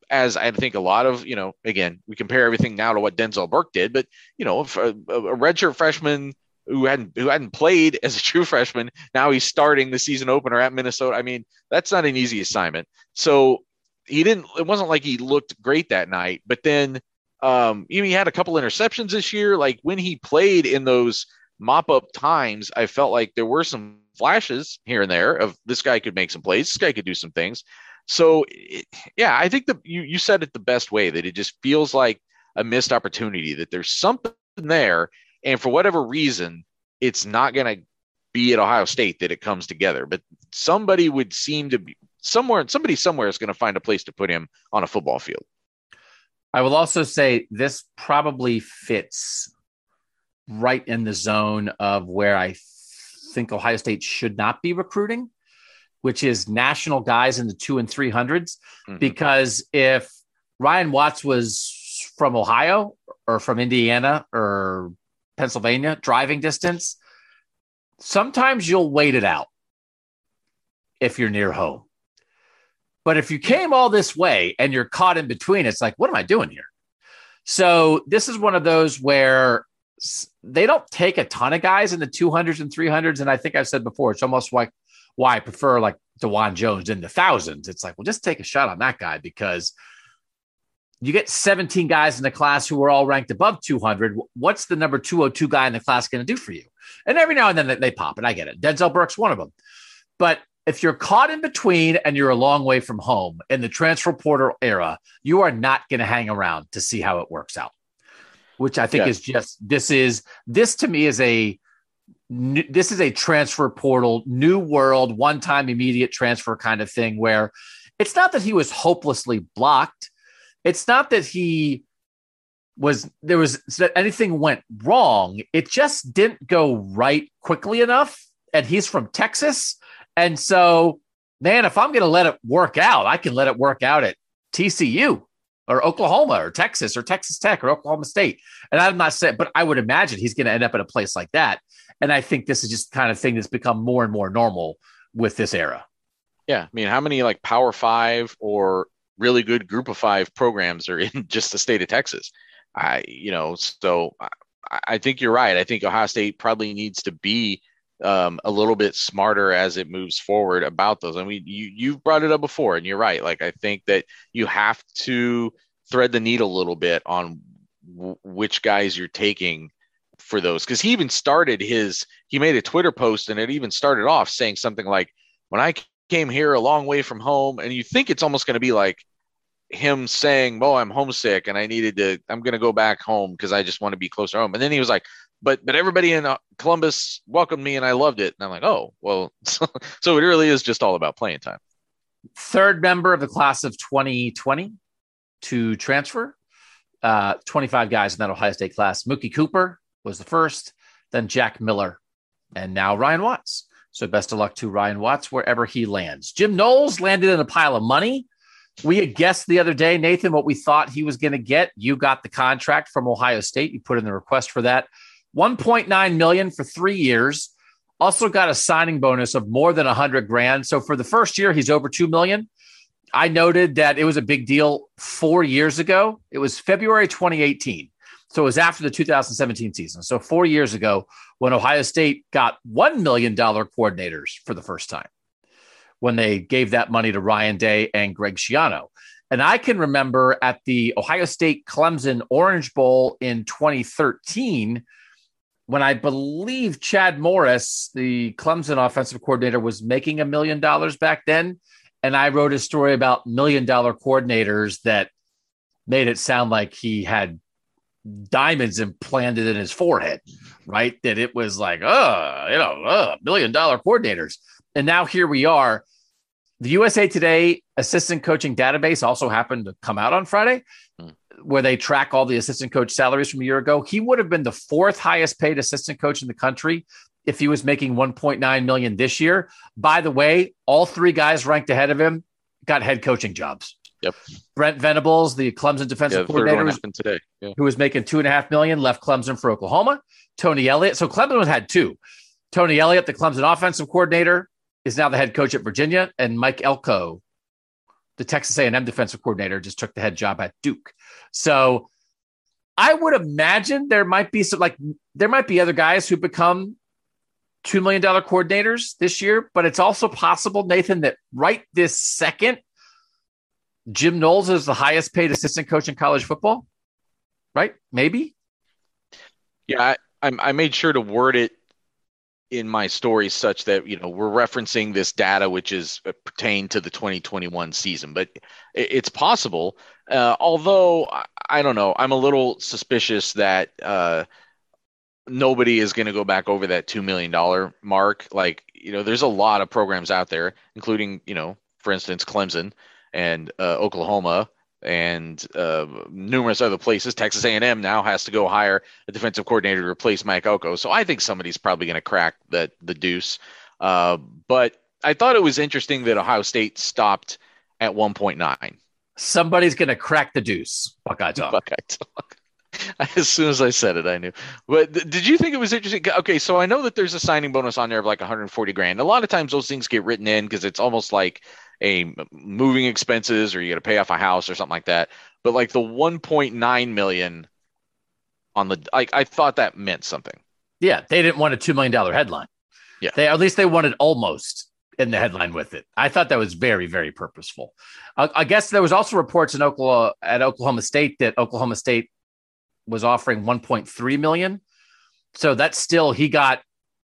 as I think a lot of, you know, again, we compare everything now to what Denzel Burke did, but, you know, a, a redshirt freshman who hadn't who hadn't played as a true freshman. Now he's starting the season opener at Minnesota. I mean, that's not an easy assignment. So he didn't. It wasn't like he looked great that night. But then, um, you know, he had a couple interceptions this year. Like when he played in those mop up times, I felt like there were some flashes here and there of this guy could make some plays. This guy could do some things. So, it, yeah, I think the you you said it the best way that it just feels like a missed opportunity that there's something there, and for whatever reason, it's not going to be at Ohio State that it comes together. But somebody would seem to be somewhere. Somebody somewhere is going to find a place to put him on a football field. I will also say this probably fits right in the zone of where I think Ohio State should not be recruiting, which is national guys in the two and three hundreds. Mm-hmm. Because if Ryan Watts was from Ohio or from Indiana or Pennsylvania, driving distance, sometimes you'll wait it out if you're near home. But if you came all this way and you're caught in between, it's like, what am I doing here? So this is one of those where they don't take a ton of guys in the 200s and 300s. And I think I've said before, it's almost like why I prefer like Dawand Jones in the thousands. It's like, well, just take a shot on that guy because you get 17 guys in the class who are all ranked above 200. What's the number 202 guy in the class going to do for you? And every now and then they pop, and I get it. Denzel Burke's one of them. But if you're caught in between and you're a long way from home in the transfer portal era, you are not going to hang around to see how it works out which I think yeah. is just this is this to me is a this is a transfer portal, new world, one time immediate transfer kind of thing where it's not that he was hopelessly blocked. It's not that he was there was that anything went wrong. It just didn't go right quickly enough. And he's from Texas. And so, man, if I'm going to let it work out, I can let it work out at TCU or Oklahoma or Texas or Texas Tech or Oklahoma State. And I'm not saying, but I would imagine he's going to end up at a place like that. And I think this is just kind of thing that's become more and more normal with this era. Yeah. I mean, how many like Power Five or really good Group of Five programs are in just the state of Texas? I, you know, so I, I think you're right. I think Ohio State probably needs to be um, a little bit smarter as it moves forward about those. I mean, you you've brought it up before, and you're right. Like I think that you have to thread the needle a little bit on w- which guys you're taking for those because he even started his he made a twitter post and it even started off saying something like when i came here a long way from home and you think it's almost going to be like him saying oh i'm homesick and i needed to i'm going to go back home because i just want to be closer home and then he was like but but everybody in uh, Columbus welcomed me and I loved it. And I'm like, oh well, so, so it really is just all about playing time. Third member of the class of 2020 to transfer. Uh, 25 guys in that Ohio State class. Mookie Cooper was the first, then Jack Miller, and now Ryan Watts. So best of luck to Ryan Watts wherever he lands. Jim Knowles landed in a pile of money. We had guessed the other day, Nathan, what we thought he was going to get. You got the contract from Ohio State. You put in the request for that. 1.9 million for three years. Also got a signing bonus of more than 100 grand. So for the first year, he's over 2 million. I noted that it was a big deal four years ago. It was February 2018. So it was after the 2017 season. So four years ago, when Ohio State got $1 million coordinators for the first time, when they gave that money to Ryan Day and Greg Schiano. And I can remember at the Ohio State Clemson Orange Bowl in 2013 when I believe Chad Morris, the Clemson offensive coordinator, was making a million dollars back then. And I wrote a story about million dollar coordinators that made it sound like he had diamonds implanted in his forehead, right? That it was like, oh, you know, uh, million dollar coordinators. And now here we are. The USA Today assistant coaching database also happened to come out on Friday where they track all the assistant coach salaries from a year ago, he would have been the fourth highest paid assistant coach in the country if he was making 1.9 million this year. By the way, all three guys ranked ahead of him got head coaching jobs. Yep. Brent Venables, the Clemson defensive yeah, coordinator, was, today. Yeah. who was making two and a half million, left Clemson for Oklahoma. Tony Elliott. So Clemson had two. Tony Elliott, the Clemson offensive coordinator, is now the head coach at Virginia, and Mike Elko, the Texas A&M defensive coordinator, just took the head job at Duke. So I would imagine there might be some like there might be other guys who become two million dollar coordinators this year, but it's also possible, Nathan, that right this second, Jim Knowles is the highest paid assistant coach in college football. Right? Maybe. Yeah, I, I made sure to word it in my story such that you know we're referencing this data which is uh, pertained to the 2021 season, but it's possible. Uh, although I don't know, I'm a little suspicious that uh, nobody is going to go back over that two million dollar mark. Like you know, there's a lot of programs out there, including you know, for instance, Clemson and uh, Oklahoma and uh, numerous other places. Texas A&M now has to go hire a defensive coordinator to replace Mike Elko. So I think somebody's probably going to crack that the deuce. Uh, but I thought it was interesting that Ohio State stopped at 1.9. Somebody's going to crack the deuce. Buckeye talk. Buckeye talk. As soon as I said it, I knew. But th- did you think it was interesting? Okay, so I know that there's a signing bonus on there of like 140 grand. A lot of times those things get written in because it's almost like a moving expenses or you got to pay off a house or something like that. But like the 1.9 million on the like, I thought that meant something. Yeah, they didn't want a two million dollar headline. Yeah, they at least they wanted almost in the headline with it. I thought that was very very purposeful. I, I guess there was also reports in Oklahoma at Oklahoma State that Oklahoma State was offering 1.3 million. So that's still he got.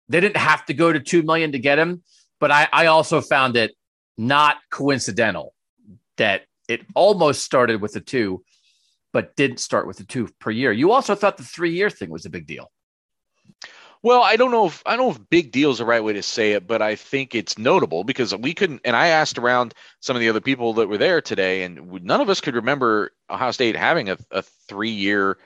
They didn't have to go to two million to get him, but I, I also found it not coincidental that it almost started with the two, but didn't start with the two per year. You also thought the three year thing was a big deal. Well, I don't know if I don't know if big deal is the right way to say it, but I think it's notable because we couldn't. And I asked around some of the other people that were there today, and none of us could remember Ohio State having a, a three-year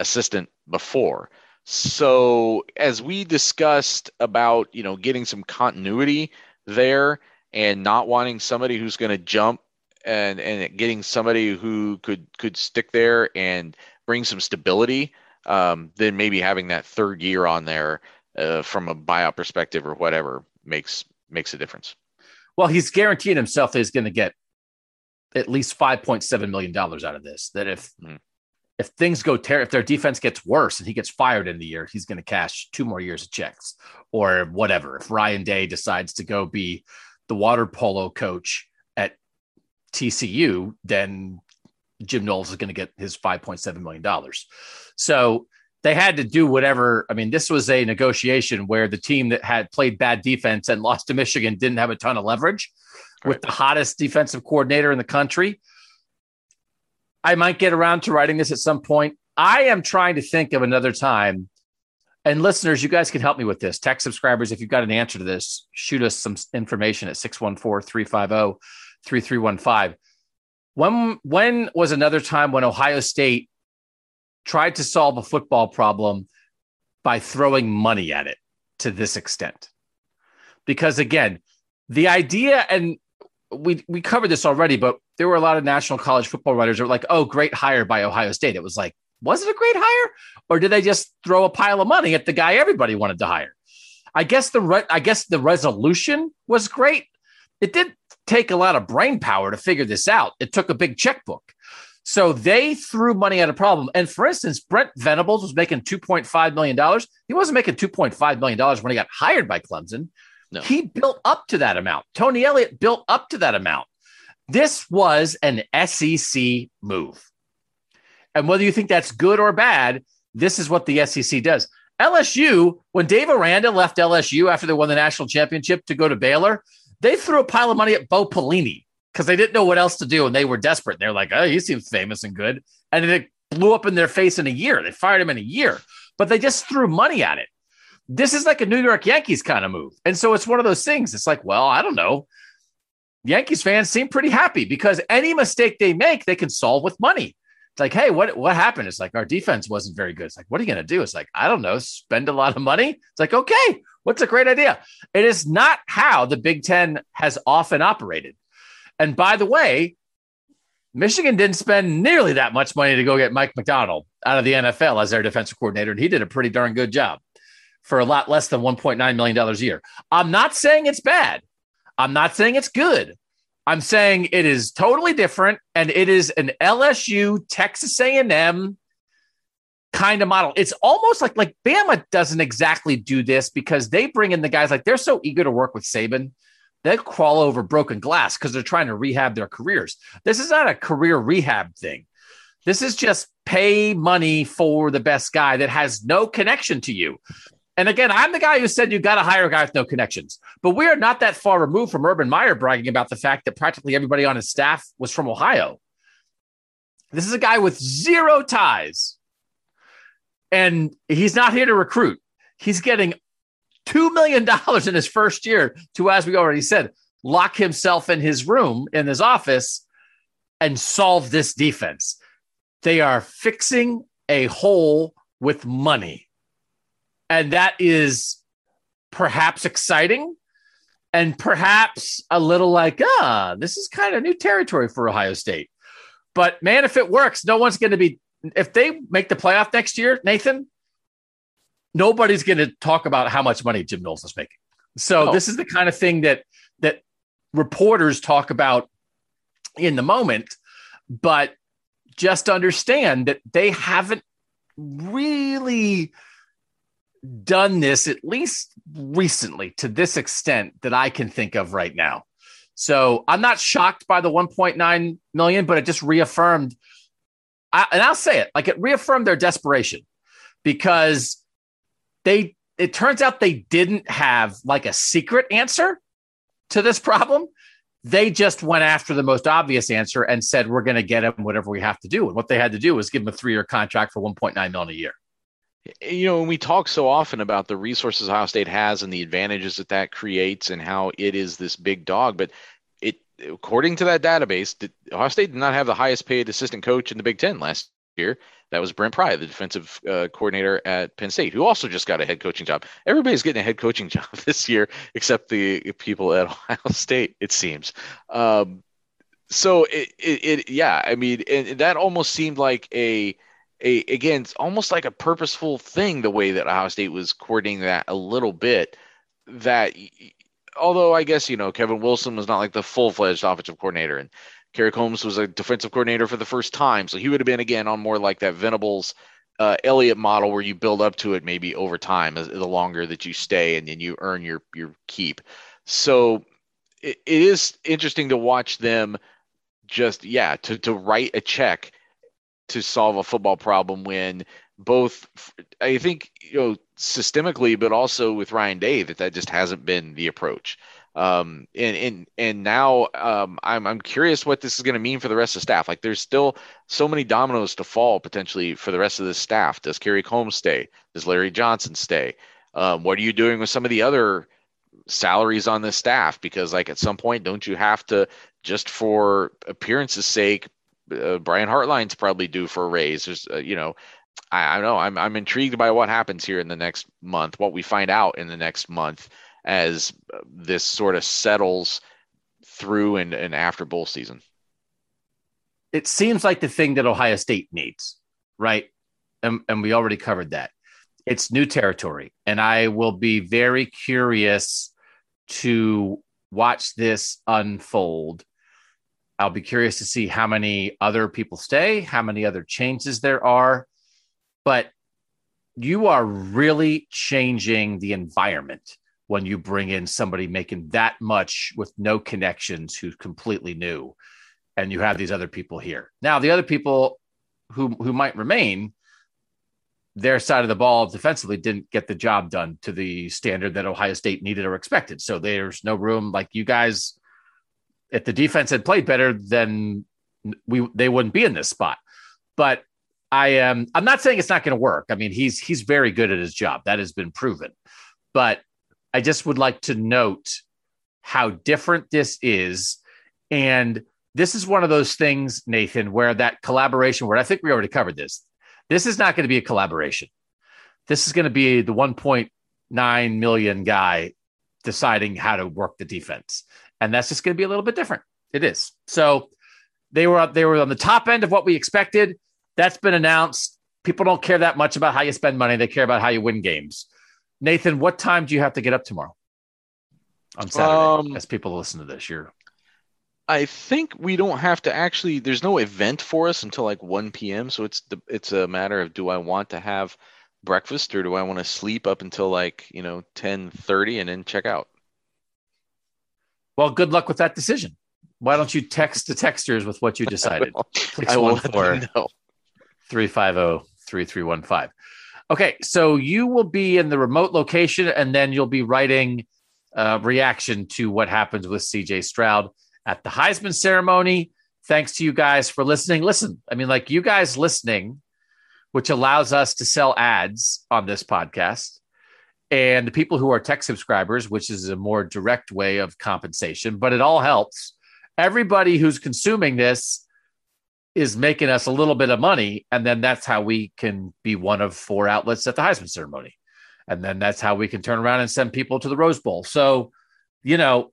assistant before. So as we discussed about you know getting some continuity there, and not wanting somebody who's going to jump and and getting somebody who could could stick there and bring some stability um, then maybe having that third year on there uh, from a buyout perspective or whatever makes makes a difference well he's guaranteeing himself that he's going to get at least 5.7 million dollars out of this that if mm-hmm. if things go ter- if their defense gets worse and he gets fired in the year he's going to cash two more years of checks or whatever if ryan day decides to go be the water polo coach at TCU, then Jim Knowles is going to get his $5.7 million. So they had to do whatever. I mean, this was a negotiation where the team that had played bad defense and lost to Michigan didn't have a ton of leverage with the hottest defensive coordinator in the country. I might get around to writing this at some point. I am trying to think of another time and listeners, you guys can help me with this. Tech subscribers, if you've got an answer to this, shoot us some information at 614 350 3315. When, when was another time when Ohio State tried to solve a football problem by throwing money at it to this extent? Because again, the idea, and we, we covered this already, but there were a lot of national college football writers that were like, oh, great hire by Ohio State. It was like, was it a great hire or did they just throw a pile of money at the guy everybody wanted to hire? I guess the re- I guess the resolution was great. It did take a lot of brain power to figure this out. It took a big checkbook. So they threw money at a problem. And for instance, Brent Venables was making $2.5 million. He wasn't making $2.5 million when he got hired by Clemson. No. He built up to that amount. Tony Elliott built up to that amount. This was an SEC move. And whether you think that's good or bad, this is what the SEC does. LSU, when Dave Aranda left LSU after they won the national championship to go to Baylor, they threw a pile of money at Bo Pelini because they didn't know what else to do and they were desperate. They're like, oh, he seems famous and good. And it blew up in their face in a year. They fired him in a year, but they just threw money at it. This is like a New York Yankees kind of move. And so it's one of those things. It's like, well, I don't know. Yankees fans seem pretty happy because any mistake they make, they can solve with money. It's like, hey, what what happened? It's like our defense wasn't very good. It's like, what are you to do? It's like, I don't know, spend a lot of money. It's like, okay, what's a great idea? It is not how the Big Ten has often operated. And by the way, Michigan didn't spend nearly that much money to go get Mike Macdonald out of the NFL as their defensive coordinator, and he did a pretty darn good job for a lot less than $1.9 million a year. I'm not saying it's bad. I'm not saying it's good. I'm saying it is totally different, and it is an LSU Texas A&M kind of model. It's almost like like Bama doesn't exactly do this because they bring in the guys like they're so eager to work with Saban. They crawl over broken glass because they're trying to rehab their careers. This is not a career rehab thing. This is just pay money for the best guy that has no connection to you. And again, I'm the guy who said you got to hire a guy with no connections. But we are not that far removed from Urban Meyer bragging about the fact that practically everybody on his staff was from Ohio. This is a guy with zero ties. And he's not here to recruit. He's getting $2 million in his first year to, as we already said, lock himself in his room, in his office, and solve this defense. They are fixing a hole with money. And that is perhaps exciting and perhaps a little like, ah, this is kind of new territory for Ohio State. But man, if it works, no one's going to be, if they make the playoff next year, Nathan, nobody's going to talk about how much money Jim Knowles is making. So this is the kind of thing that, that reporters talk about in the moment, but just understand that they haven't really done this at least recently to this extent that I can think of right now. So I'm not shocked by the 1.9 million, but it just reaffirmed, I, and I'll say it like it reaffirmed their desperation because they, it turns out they didn't have like a secret answer to this problem. They just went after the most obvious answer and said, we're going to get him whatever we have to do. And what they had to do was give him a three year contract for 1.9 million a year you know, we talk so often about the resources Ohio State has and the advantages that that creates and how it is this big dog, but it, according to that database, Ohio State did not have the highest paid assistant coach in the Big Ten last year. That was Brent Pry, the defensive uh, coordinator at Penn State, who also just got a head coaching job. Everybody's getting a head coaching job this year, except the people at Ohio State, it seems. Um, so it, it, it, yeah, I mean, and that almost seemed like a a again, it's almost like a purposeful thing the way that Ohio State was coordinating that a little bit. That although I guess you know Kevin Wilson was not like the full fledged offensive coordinator, and Kerry Coombs was a defensive coordinator for the first time, so he would have been again on more like that Venables. Uh, Elliott model where you build up to it maybe over time as, the longer that you stay and then you earn your your keep. So it, it is interesting to watch them just yeah to to write a check to solve a football problem when both I think you know systemically, but also with Ryan Day that that just hasn't been the approach. Um, and and and now um, I'm I'm curious what this is going to mean for the rest of the staff. Like there's still so many dominoes to fall potentially for the rest of the staff. Does Kerry Coombs stay? Does Larry Johnson stay? Um, what are you doing with some of the other salaries on the staff? Because like at some point, don't you have to just for appearance's sake uh, Brian Hartline's probably due for a raise. There's, uh, you know, I, I know I'm I'm intrigued by what happens here in the next month, what we find out in the next month as uh, this sort of settles through and, and after bowl season. It seems like the thing that Ohio State needs, right? And, and we already covered that. It's new territory. And I will be very curious to watch this unfold I'll be curious to see how many other people stay, how many other changes there are. But you are really changing the environment when you bring in somebody making that much with no connections who's completely new and you have these other people here. Now, the other people who who might remain, their side of the ball defensively didn't get the job done to the standard that Ohio State needed or expected. So there's no room like you guys if the defense had played better, then we they wouldn't be in this spot. But I am I'm not saying it's not going to work. I mean, he's he's very good at his job. That has been proven. But I just would like to note how different this is. And this is one of those things, Nathan, where that collaboration, where I think we already covered this. This is not going to be a collaboration. This is going to be the 1.9 million guy deciding how to work the defense and that's just going to be a little bit different. It is. So they were they were on the top end of what we expected. That's been announced. People don't care that much about how you spend money; they care about how you win games. Nathan, what time do you have to get up tomorrow on Saturday? Um, as people listen to this, you're. I think we don't have to actually. There's no event for us until like 1 p.m. So it's the it's a matter of do I want to have breakfast or do I want to sleep up until like you know 10:30 and then check out. Well, good luck with that decision. Why don't you text the texters with what you decided? I will 350 3315. Okay, so you will be in the remote location, and then you'll be writing a reaction to what happens with CJ Stroud at the Heisman ceremony. Thanks to you guys for listening. Listen, I mean, like you guys listening, which allows us to sell ads on this podcast, and the people who are tech subscribers, which is a more direct way of compensation, but it all helps. Everybody who's consuming this is making us a little bit of money. And then that's how we can be one of four outlets at the Heisman ceremony. And then that's how we can turn around and send people to the Rose Bowl. So, you know,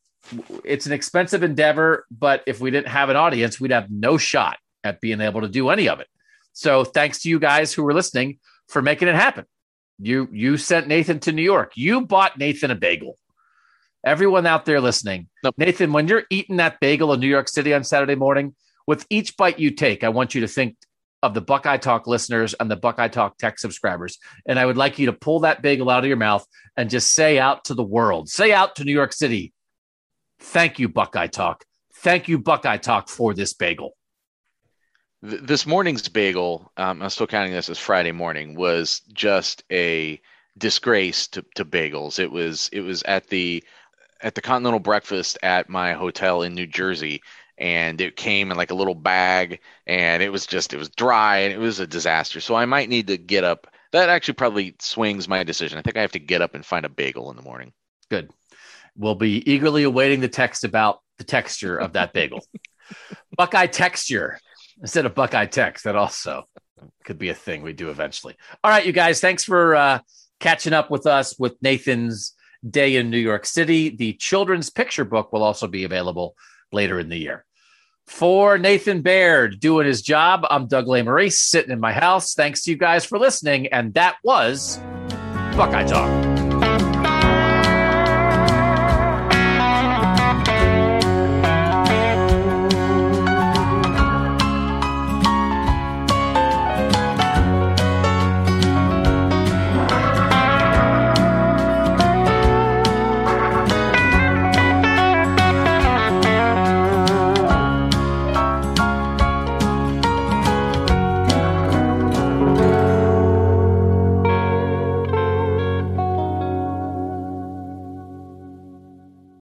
it's an expensive endeavor, but if we didn't have an audience, we'd have no shot at being able to do any of it. So thanks to you guys who were listening for making it happen. You you sent Nathan to New York. You bought Nathan a bagel. Everyone out there listening, nope. Nathan, when you're eating that bagel in New York City on Saturday morning, with each bite you take, I want you to think of the Buckeye Talk listeners and the Buckeye Talk tech subscribers. And I would like you to pull that bagel out of your mouth and just say out to the world, say out to New York City, thank you, Buckeye Talk. Thank you, Buckeye Talk, for this bagel. This morning's bagel, um, I'm still counting this as Friday morning, was just a disgrace to, to bagels. It was it was at the at the continental breakfast at my hotel in New Jersey and it came in like a little bag and it was just it was dry and it was a disaster. So i might need to get up. That actually probably swings my decision. I think i have to get up and find a bagel in the morning. Good. We'll be eagerly awaiting the text about the texture of that bagel. Buckeye texture instead of buckeye text that also could be a thing we do eventually all right you guys thanks for uh, catching up with us with nathan's day in new york city the children's picture book will also be available later in the year for Nathan Baird doing his job, I'm Doug Lesmerises sitting in my house. Thanks to you guys for listening. And that was Buckeye Talk.